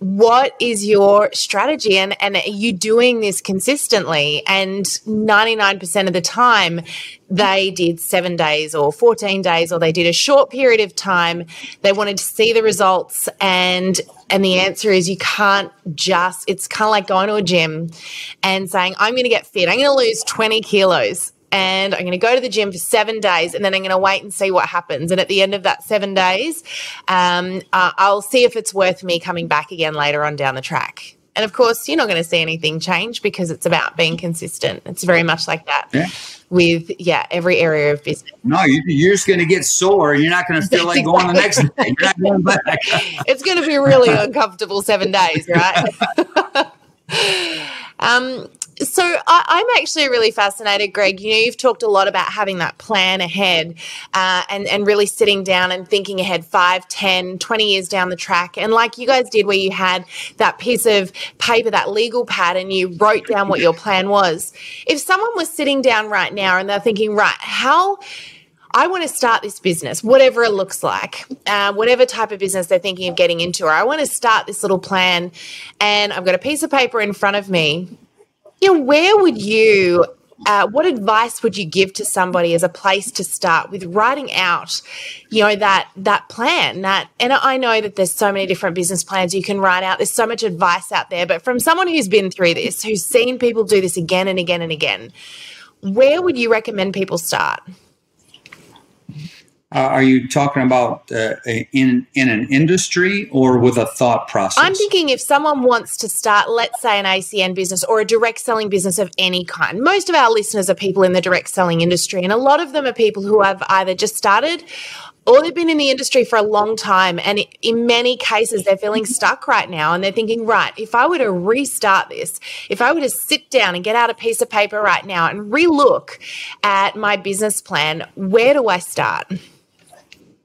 what is your strategy? And and are you doing this consistently? And 99% of the time they did 7 days or 14 days or they did a short period of time. They wanted to see the results and and the answer is you can't just it's kind of like going to a gym and saying i'm going to get fit. I'm going to lose 20 kilos and I'm going to go to the gym for seven days and then I'm going to wait and see what happens. And at the end of that seven days, um, uh, I'll see if it's worth me coming back again later on down the track. And of course, you're not going to see anything change because it's about being consistent. It's very much like that yeah. with, yeah, every area of business. No, you, are just going to get sore. You're not going to feel like going the next day. You're not going back. it's going to be really uncomfortable seven days, right? um, so I, am actually really fascinated, Greg. You know, you've talked a lot about having that plan ahead uh, and, and really sitting down and thinking ahead 5, 10, 20 years down the track. And like you guys did, where you had that piece of paper, that legal pad, and you wrote down what your plan was. If someone was sitting down right now and they're thinking, right, how I want to start this business, whatever it looks like, uh, whatever type of business they're thinking of getting into, or I want to start this little plan, and I've got a piece of paper in front of me know, where would you uh, what advice would you give to somebody as a place to start with writing out you know that that plan that and i know that there's so many different business plans you can write out. There's so much advice out there but from someone who's been through this who's seen people do this again and again and again where would you recommend people start uh, are you talking about uh, in in an industry or with a thought process? I'm thinking if someone wants to start, let's say, an ACN business or a direct selling business of any kind. Most of our listeners are people in the direct selling industry, and a lot of them are people who have either just started or they've been in the industry for a long time. And in many cases, they're feeling stuck right now. And they're thinking, right, if I were to restart this, if I were to sit down and get out a piece of paper right now and relook at my business plan, where do I start?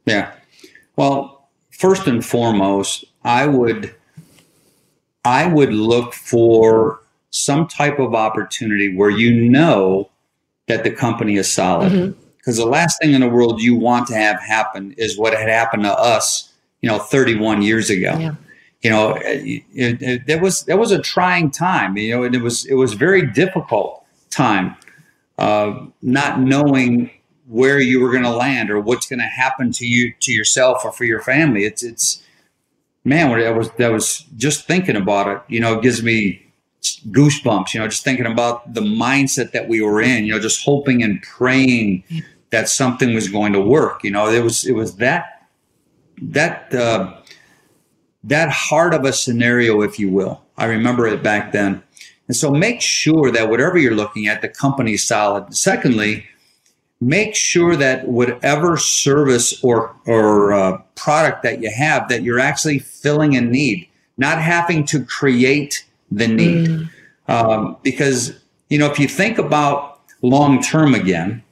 Yeah. Well, first and foremost, I would I would look for some type of opportunity where you know that the company is solid. Because mm-hmm. the last thing in the world you want to have happen is what had happened to us, you know, 31 years ago. Yeah. You know, it, it, it, that was that was a trying time. You know, and it was it was very difficult time, uh, not knowing where you were going to land or what's going to happen to you to yourself or for your family. It's it's man that was that was just thinking about it you know it gives me goosebumps you know just thinking about the mindset that we were in you know just hoping and praying that something was going to work you know it was it was that that uh, that hard of a scenario if you will. I remember it back then. And so make sure that whatever you're looking at the company's solid. Secondly make sure that whatever service or or uh, product that you have that you're actually filling a need not having to create the need. Mm. um, because you know if you think about long term again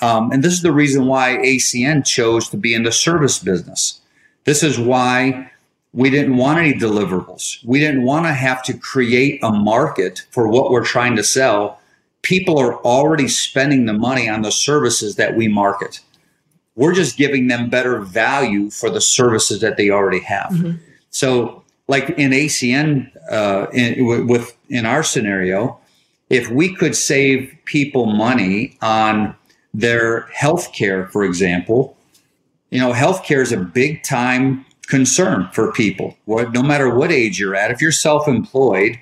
um, and this is the reason why acn chose to be in the service business. This is why we didn't want any deliverables. We didn't want to have to create a market for what we're trying to sell people are already spending the money on the services that we market. We're just giving them better value for the services that they already have. Mm-hmm. So, like in ACN, uh, in, with in our scenario, if we could save people money on their health care, for example, you know, healthcare is a big time concern for people. No matter what age you're at, if you're self-employed,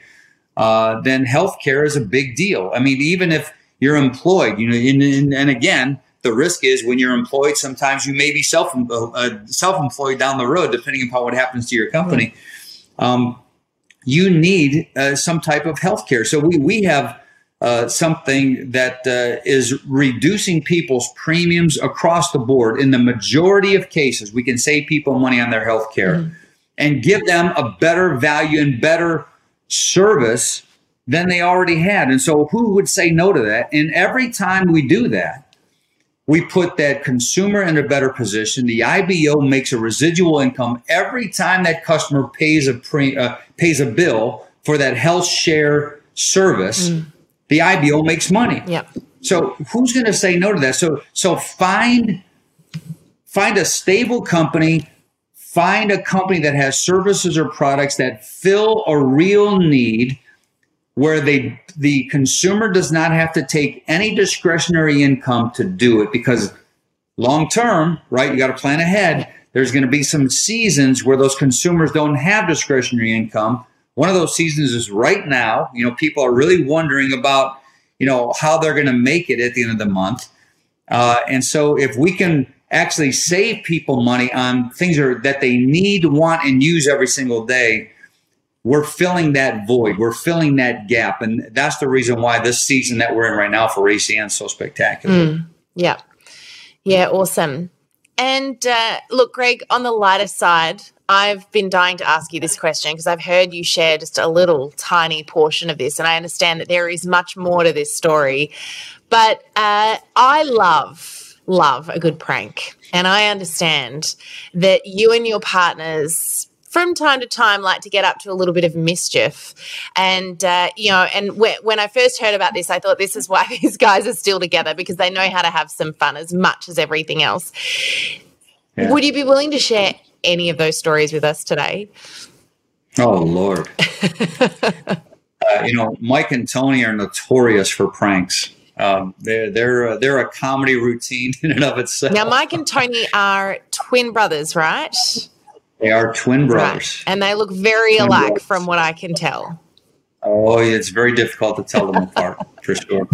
uh, then healthcare is a big deal. I mean, even if you're employed, you know, and, and, and again, the risk is when you're employed, sometimes you may be self uh, self-employed down the road, depending upon what happens to your company. Um, you need uh, some type of health care. So we we have uh, something that uh, is reducing people's premiums across the board. In the majority of cases, we can save people money on their health care mm-hmm. and give them a better value and better service than they already had. And so, who would say no to that? And every time we do that, we put that consumer in a better position. The IBO makes a residual income every time that customer pays a pre, uh, pays a bill for that health share service. Mm. The IBO makes money. Yeah. So who's going to say no to that? So so find find a stable company find a company that has services or products that fill a real need where they the consumer does not have to take any discretionary income to do it because long term right you got to plan ahead. There's going to be some seasons where those consumers don't have discretionary income. One of those seasons is right now. You know people are really wondering about you know how they're going to make it at the end of the month. Uh, and so if we can actually save people money on things are, that they need, want, and use every single day, we're filling that void. We're filling that gap. And that's the reason why this season that we're in right now for ACN is so spectacular. Mm, yeah. Yeah, awesome. And uh, look, Greg, on the lighter side, I've been dying to ask you this question because I've heard you share just a little tiny portion of this, and I understand that there is much more to this story. But uh, I love love a good prank. And I understand that you and your partners from time to time like to get up to a little bit of mischief. And uh, you know and when i first heard about this i thought this is why these guys are still together because they know how to have some fun as much as everything else. Yeah. would you be willing to share any of those stories with us today? Oh lord. Uh, you know mike and tony are notorious for pranks um, they're they're uh, they're a comedy routine in and of itself. Now, Mike and Tony are twin brothers, right? They are twin brothers, right. and they look very twin alike, brothers. from what I can tell. Oh, it's very difficult to tell them apart for sure.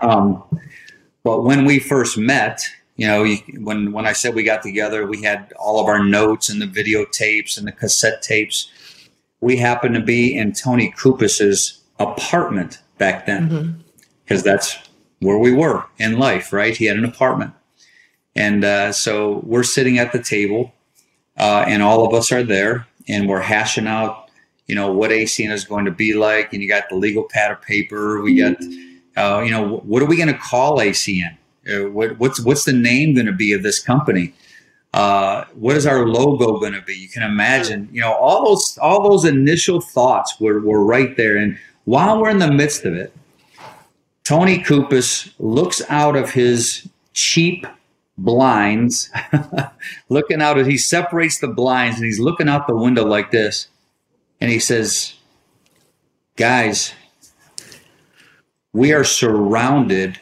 Um, but when we first met, you know, when when I said we got together, we had all of our notes and the videotapes and the cassette tapes. We happened to be in Tony Cupisz's apartment back then. Mm-hmm because that's where we were in life, right? He had an apartment. And uh, so we're sitting at the table, uh, and all of us are there, and we're hashing out, you know, what ACN is going to be like. And you got the legal pad of paper. We got, uh, you know, what are we going to call ACN? Uh, what, what's what's the name going to be of this company? Uh, what is our logo going to be? You can imagine, you know, all those all those initial thoughts were, were right there. And while we're in the midst of it, Tony Cupisz looks out of his cheap blinds, looking out he separates the blinds and he's looking out the window like this. And he says, Guys, we are surrounded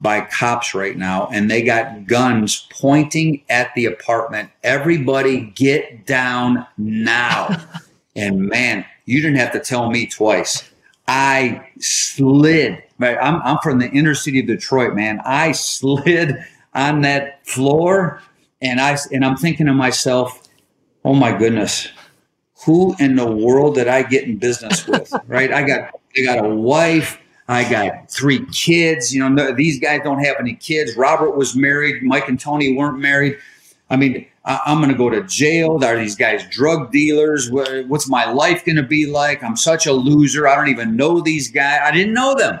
by cops right now and they got guns pointing at the apartment. Everybody get down now. and man, you didn't have to tell me twice. I slid. Right, I'm, I'm from the inner city of Detroit, man. I slid on that floor, and I and I'm thinking to myself, "Oh my goodness, who in the world did I get in business with?" right? I got I got a wife. I got three kids. You know, these guys don't have any kids. Robert was married. Mike and Tony weren't married. I mean, I, am going to go to jail. Are these guys drug dealers? What's my life going to be like? I'm such a loser. I don't even know these guys. I didn't know them.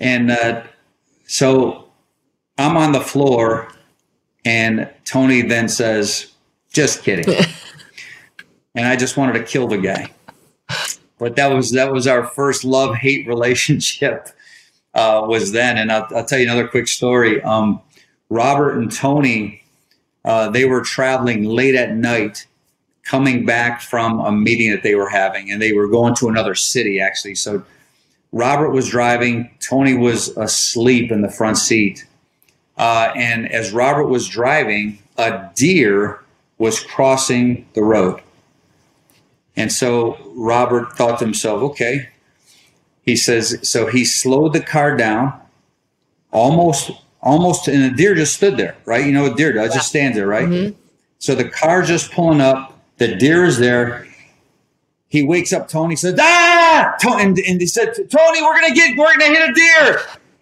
And uh, so I'm on the floor, and Tony then says, Just kidding. and I just wanted to kill the guy. But that was that was our first love hate relationship uh, was then. And I'll, I'll, tell you another quick story. Um, Robert and Tony uh, they were traveling late at night coming back from a meeting that they were having and they were going to another city actually so robert was driving tony was asleep in the front seat uh, and as robert was driving a deer was crossing the road and so robert thought to himself okay he says so he slowed the car down almost almost, and a deer just stood there, right? You know, a deer does, just stands there, right? Mm-hmm. So the car just pulling up, the deer is there. He wakes up Tony, says, ah, and, and he said, Tony, we're going to get, we're going to hit a deer.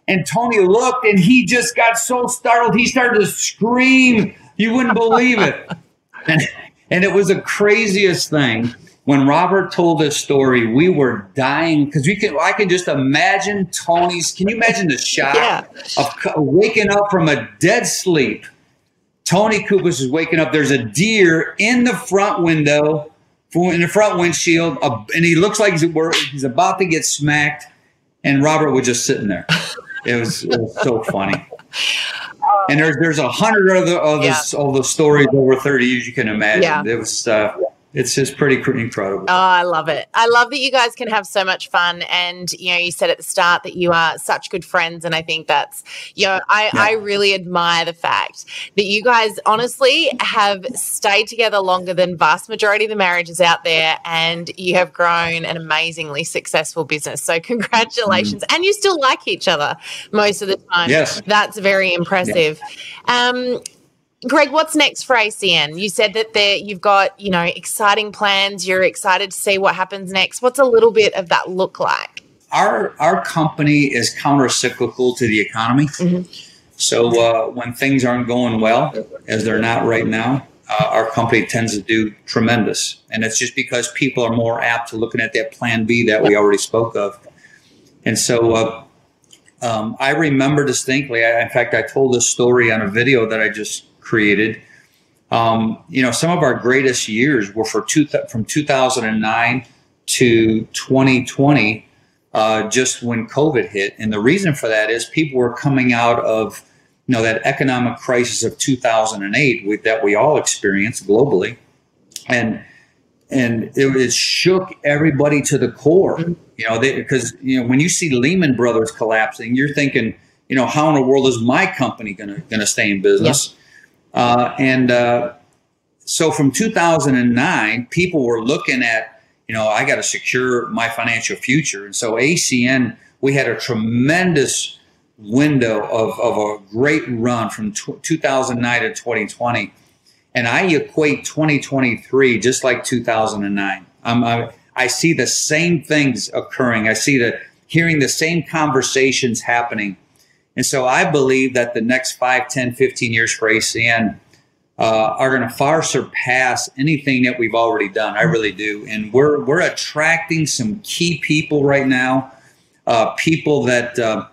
And Tony looked and he just got so startled. He started to scream. You wouldn't believe it. And, and it was the craziest thing. When Robert told this story, we were dying because we can. I can just imagine Tony's. Can you imagine the shock yeah. of waking up from a dead sleep? Tony Cupisz is waking up. There's a deer in the front window in the front windshield, uh, and he looks like he's, he's about to get smacked, and Robert was just sitting there. It was, it was so funny. And there's there's a hundred other of yeah. all the stories over thirty years you can imagine. Yeah. It was uh, it's just pretty incredible. Oh, I love it. I love that you guys can have so much fun. And, you know, you said at the start that you are such good friends. And I think that's, you know, I, yeah. I really admire the fact that you guys honestly have stayed together longer than vast majority of the marriages out there. And you have grown an amazingly successful business. So congratulations. Mm. And you still like each other most of the time. Yes. That's very impressive. Yeah. Um, Greg, what's next for ACN? You said that there you've got, you know, exciting plans. You're excited to see what happens next. What's a little bit of that look like? Our our company is counter-cyclical to the economy. Mm-hmm. So uh, when things aren't going well, as they're not right now, uh, our company tends to do tremendous, and it's just because people are more apt to looking at that Plan B that we already spoke of. And so, uh, um, I remember distinctly. I, in fact, I told this story on a video that I just created. Um, you know, some of our greatest years were for two th- from 2009 to 2020, uh, just when COVID hit. And the reason for that is people were coming out of, you know, that economic crisis of 2008 with, that we all experienced globally. And and it, it shook everybody to the core, you know, because, you know, when you see Lehman Brothers collapsing, you're thinking, you know, how in the world is my company going to stay in business? Uh, and uh, so from 2009, people were looking at, you know, I got to secure my financial future. And so ACN, we had a tremendous window of, of a great run from t- 2009 to 2020. And I equate 2023 just like 2009. Um, I, I see the same things occurring. I see the hearing the same conversations happening and so I believe that the next 5, 10, 15 years for ACN uh, are going to far surpass anything that we've already done. I really do. And we're, we're attracting some key people right now, uh, people that uh,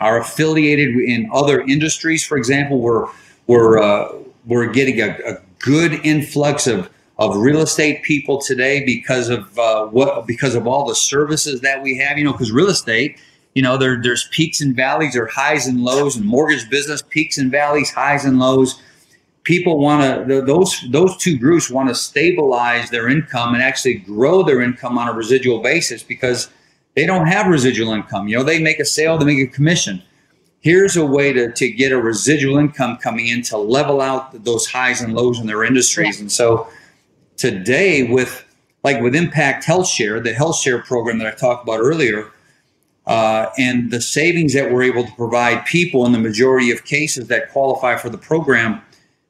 are affiliated in other industries. For example, we're, we're, uh, we're getting a, a, good influx of, of real estate people today because of uh, what because of all the services that we have. You know, because real estate – you know, there, there's peaks and valleys or highs and lows and mortgage business, peaks and valleys, highs and lows. People want to, those, those two groups want to stabilize their income and actually grow their income on a residual basis because they don't have residual income. You know, they make a sale, they make a commission. Here's a way to, to get a residual income coming in to level out those highs and lows in their industries. And so today with like with Impact Health Share, the health share program that I talked about earlier, uh, and the savings that we're able to provide people in the majority of cases that qualify for the program.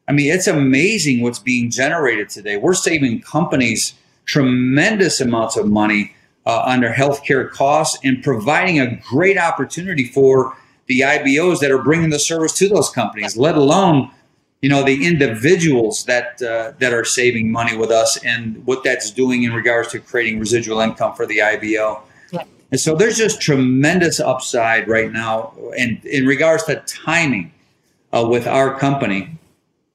I mean, it's amazing what's being generated today. We're saving companies tremendous amounts of money uh, healthcare costs and providing a great opportunity for the IBOs that are bringing the service to those companies, let alone you know the individuals that uh, that are saving money with us and what that's doing in regards to creating residual income for the IBO. And so there's just tremendous upside right now. And in regards to timing uh, with our company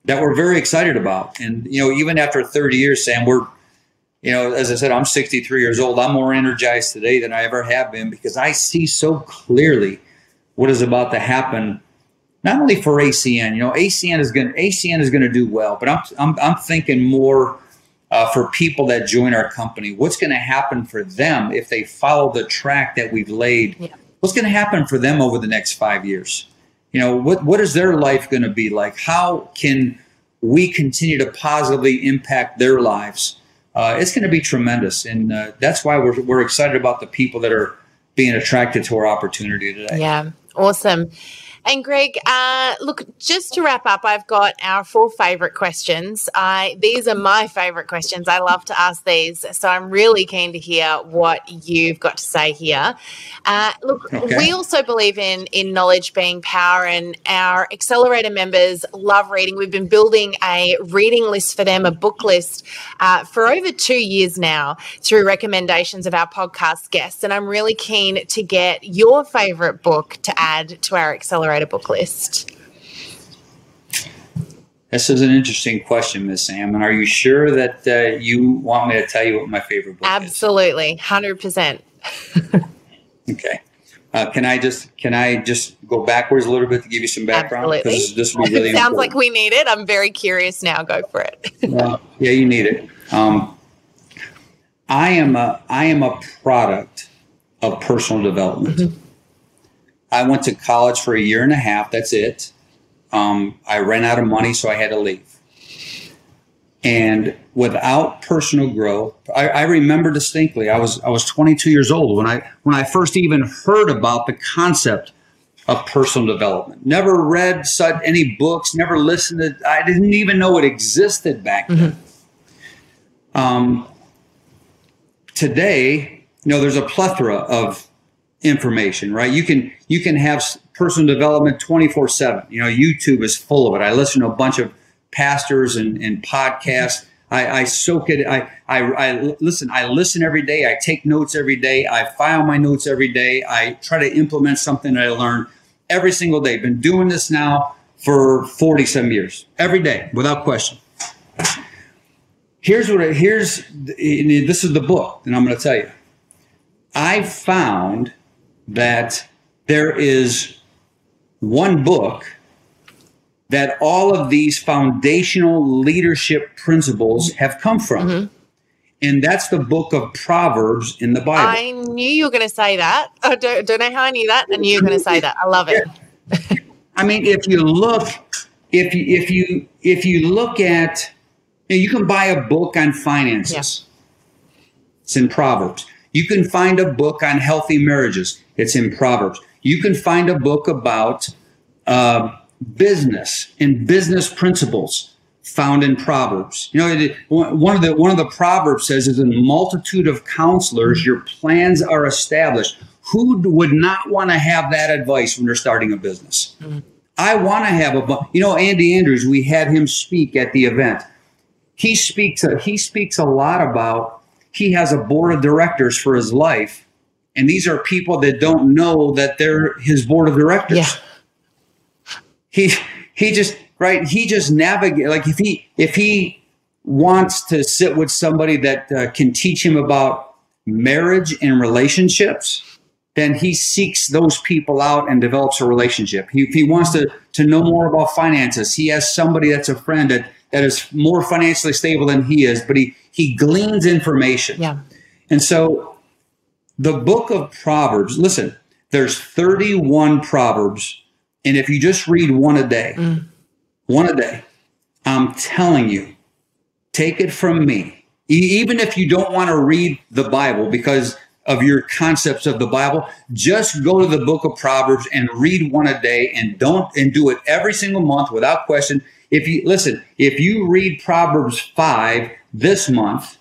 that we're very excited about. And, you know, even after 30 years, Sam, we're, you know, as I said, I'm 63 years old. I'm more energized today than I ever have been because I see so clearly what is about to happen not only for ACN, you know, ACN is going ACN is going to do well, but I'm, I'm, I'm thinking more uh, for people that join our company. What's going to happen for them if they follow the track that we've laid? Yeah. What's going to happen for them over the next five years? You know, what, what is their life going to be like? How can we continue to positively impact their lives? Uh, it's going to be tremendous. And uh, that's why we're, we're excited about the people that are being attracted to our opportunity today. Yeah, awesome. And Greg, uh, look, just to wrap up, I've got our four favorite questions. I these are my favorite questions. I love to ask these, so I'm really keen to hear what you've got to say here. Uh, look, okay. we also believe in in knowledge being power, and our accelerator members love reading. We've been building a reading list for them, a book list, uh, for over two years now through recommendations of our podcast guests, and I'm really keen to get your favorite book to add to our accelerator write a book list? This is an interesting question, Miss Sam. And are you sure that uh, you want me to tell you what my favorite book Absolutely, is? Absolutely, 100%. okay. Uh, can I just can I just go backwards a little bit to give you some background? Absolutely. This will be really sounds important. like we need it. I'm very curious now. Go for it. well, yeah, you need it. Um, I am a I am a product of personal development. Mm-hmm. I went to college for a year and a half. That's it. Um, I ran out of money, so I had to leave. And without personal growth, I, I, remember distinctly. I was I was 22 years old when I when I first even heard about the concept of personal development. Never read such any books. Never listened to. I didn't even know it existed back then. Mm-hmm. Um, today, you know, there's a plethora of information, right? You can you can have personal development 24 7. You know, YouTube is full of it. I listen to a bunch of pastors and, and podcasts. I, I soak it. I, I, I listen. I listen every day. I take notes every day. I file my notes every day. I try to implement something I learn every single day. Been doing this now for 40 some years, every day, without question. Here's what. I, here's this is the book, and I'm going to tell you. I found that there is one book that all of these foundational leadership principles have come from. Mm-hmm. And that's the book of Proverbs in the Bible. I knew you were going to say that. I don't, don't know how I knew that. I knew you were going to say that. I love it. I mean, if you look, if you, if you, if you look at, you, know, you can buy a book on finances. Yeah. It's in Proverbs. You can find a book on healthy marriages. It's in Proverbs. You can find a book about uh, business and business principles found in Proverbs. You know, one of the one of the Proverbs says, "Is a multitude of counselors, your plans are established." Who would not want to have that advice when they're starting a business? Mm-hmm. I want to have a, you know, Andy Andrews. We had him speak at the event. He speaks. He speaks a lot about he has a board of directors for his life. And these are people that don't know that they're his board of directors. Yeah. He he just right, he just navigate like if he if he wants to sit with somebody that uh, can teach him about marriage and relationships, then he seeks those people out and develops a relationship. He, if he wants to, to know more about finances, he has somebody that's a friend that, that is more financially stable than he is, but he, he gleans information. Yeah. And so the book of Proverbs, listen, there's 31 Proverbs. And if you just read one a day, mm. one a day, I'm telling you, take it from me. Even if you don't want to read the Bible because of your concepts of the Bible, just go to the book of Proverbs and read one a day and don't and do it every single month without question. If you listen, if you read Proverbs 5 this month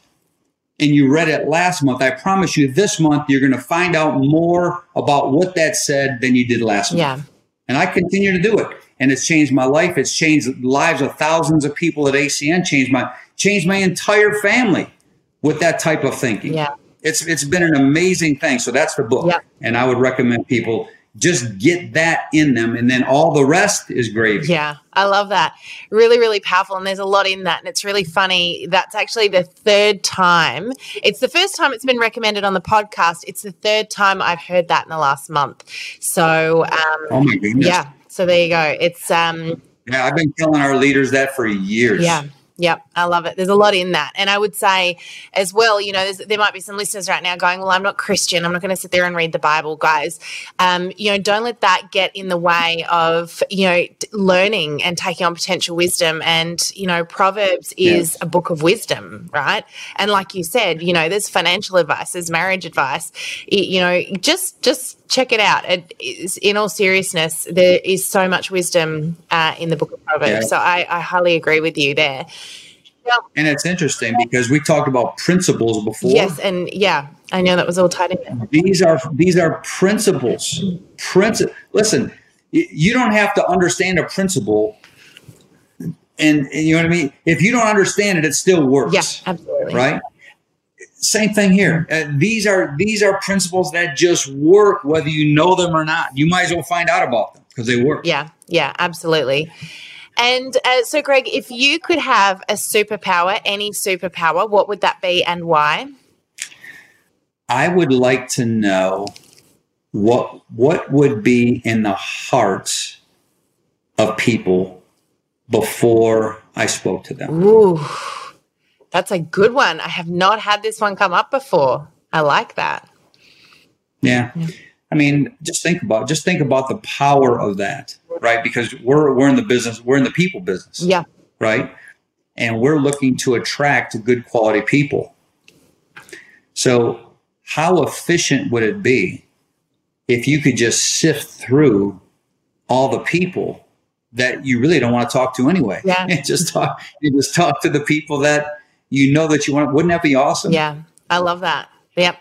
and you read it last month, I promise you this month you're going to find out more about what that said than you did last month. yeah. month. And I continue to do it. And it's changed my life. It's changed lives of thousands of people at ACN, changed my changed my entire family with that type of thinking. Yeah. It's it's been an amazing thing. So that's the book. Yeah. And I would recommend people just get that in them and then all the rest is gravy. Yeah, I love that. Really, really powerful. And there's a lot in that. And it's really funny. That's actually the third time. It's the first time it's been recommended on the podcast. It's the third time I've heard that in the last month. So, um, oh my goodness. Yeah. So there you go. It's, um, yeah, I've been telling our leaders that for years. Yeah. Yep, I love it. There's a lot in that. And I would say as well, you know, there might be some listeners right now going, well, I'm not Christian. I'm not going to sit there and read the Bible, guys. Um, you know, don't let that get in the way of, you know, learning and taking on potential wisdom. And, you know, Proverbs is a book of wisdom, right? And like you said, you know, there's financial advice, there's marriage advice. You know, just, just check it out. It is, in all seriousness, there is so much wisdom uh, in the book of Proverbs. Yeah. So I, I highly agree with you there. And it's interesting because we talked about principles before. Yes, and yeah, I know that was all tied in. These are these are principles. Princi- Listen, you don't have to understand a principle, and, and, you know what I mean. If you don't understand it, it still works. Yeah, absolutely. Right. Same thing here. Uh, these are these are principles that just work whether you know them or not. You might as well find out about them because they work. Yeah, yeah, absolutely. And uh, so, Greg, if you could have a superpower, any superpower, what would that be and why? I would like to know what what would be in the hearts of people before I spoke to them. Ooh, that's a good one. I have not had this one come up before. I like that. Yeah. yeah. I mean, just think about just think about the power of that right? Because we're we're in the business, we're in the people business. Yeah. Right. And we're looking to attract good quality people. So how efficient would it be if you could just sift through all the people that you really don't want to talk to anyway? Yeah. And just talk you just talk to the people that you know that you want. Wouldn't that be awesome? Yeah. I love that. Yep.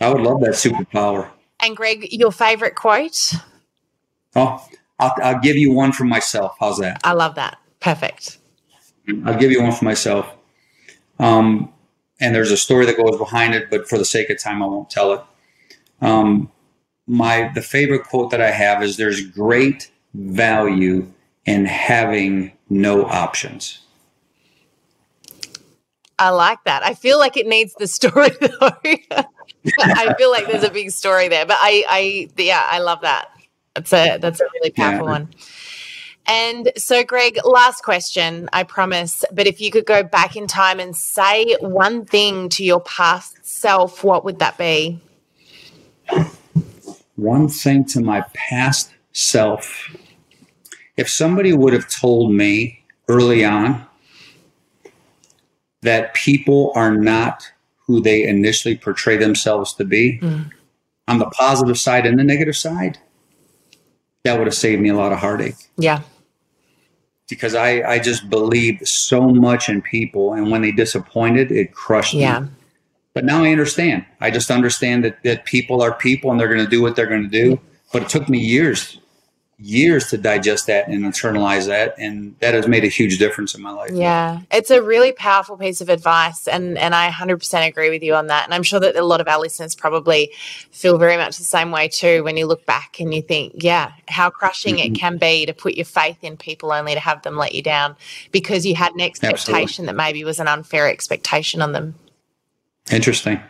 I would love that superpower. And Greg, your favorite quote? Oh, I'll, I'll give you one for myself. How's that? I love that. Perfect. I'll give you one for myself. Um, and there's a story that goes behind it, but for the sake of time, I won't tell it. Um, my the favorite quote that I have is "There's great value in having no options." I like that. I feel like it needs the story though. I feel like there's a big story there, but I, I, yeah, I love that. That's a that's a really powerful yeah. one. And so, Greg, last question, I promise. But if you could go back in time and say one thing to your past self, what would that be? One thing to my past self. If somebody would have told me early on that people are not who they initially portray themselves to be, mm. on the positive side and the negative side, that would have saved me a lot of heartache. Yeah. Because I, I just believed so much in people. And when they disappointed, it crushed yeah. me. But now I understand. I just understand that, that people are people and they're going to do what they're going to do. But it took me years years to digest that and internalize that and that has made a huge difference in my life. Yeah. It's a really powerful piece of advice and and i 100% agree with you on that and i'm sure that a lot of our listeners probably feel very much the same way too when you look back and you think yeah how crushing mm-hmm. it can be to put your faith in people only to have them let you down because you had an expectation Absolutely. that maybe was an unfair expectation on them. Interesting.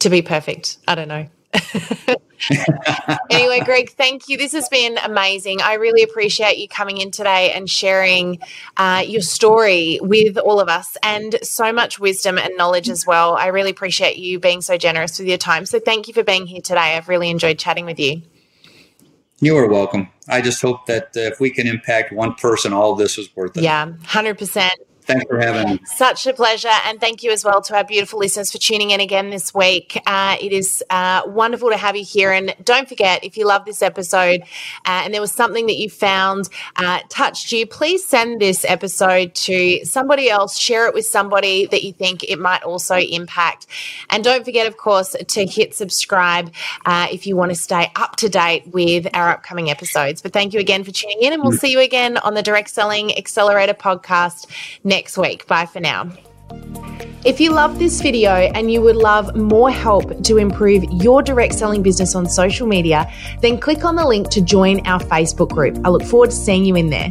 To be perfect. I don't know anyway, Greg, thank you. This has been amazing. I really appreciate you coming in today and sharing uh, your story with all of us and so much wisdom and knowledge as well. I really appreciate you being so generous with your time. So, thank you for being here today. I've really enjoyed chatting with you. You are welcome. I just hope that uh, if we can impact one person, all of this is worth it. Yeah, 100%. Thanks for having me. Such a pleasure. And thank you as well to our beautiful listeners for tuning in again this week. Uh, it is uh, wonderful to have you here. And don't forget, if you love this episode uh, and there was something that you found uh, touched you, please send this episode to somebody else. Share it with somebody that you think it might also impact. And don't forget, of course, to hit subscribe uh, if you want to stay up to date with our upcoming episodes. But thank you again for tuning in. And we'll mm. see you again on the Direct Selling Accelerator podcast next next week. Bye for now. If you love this video and you would love more help to improve your direct selling business on social media, then click on the link to join our Facebook group. I look forward to seeing you in there.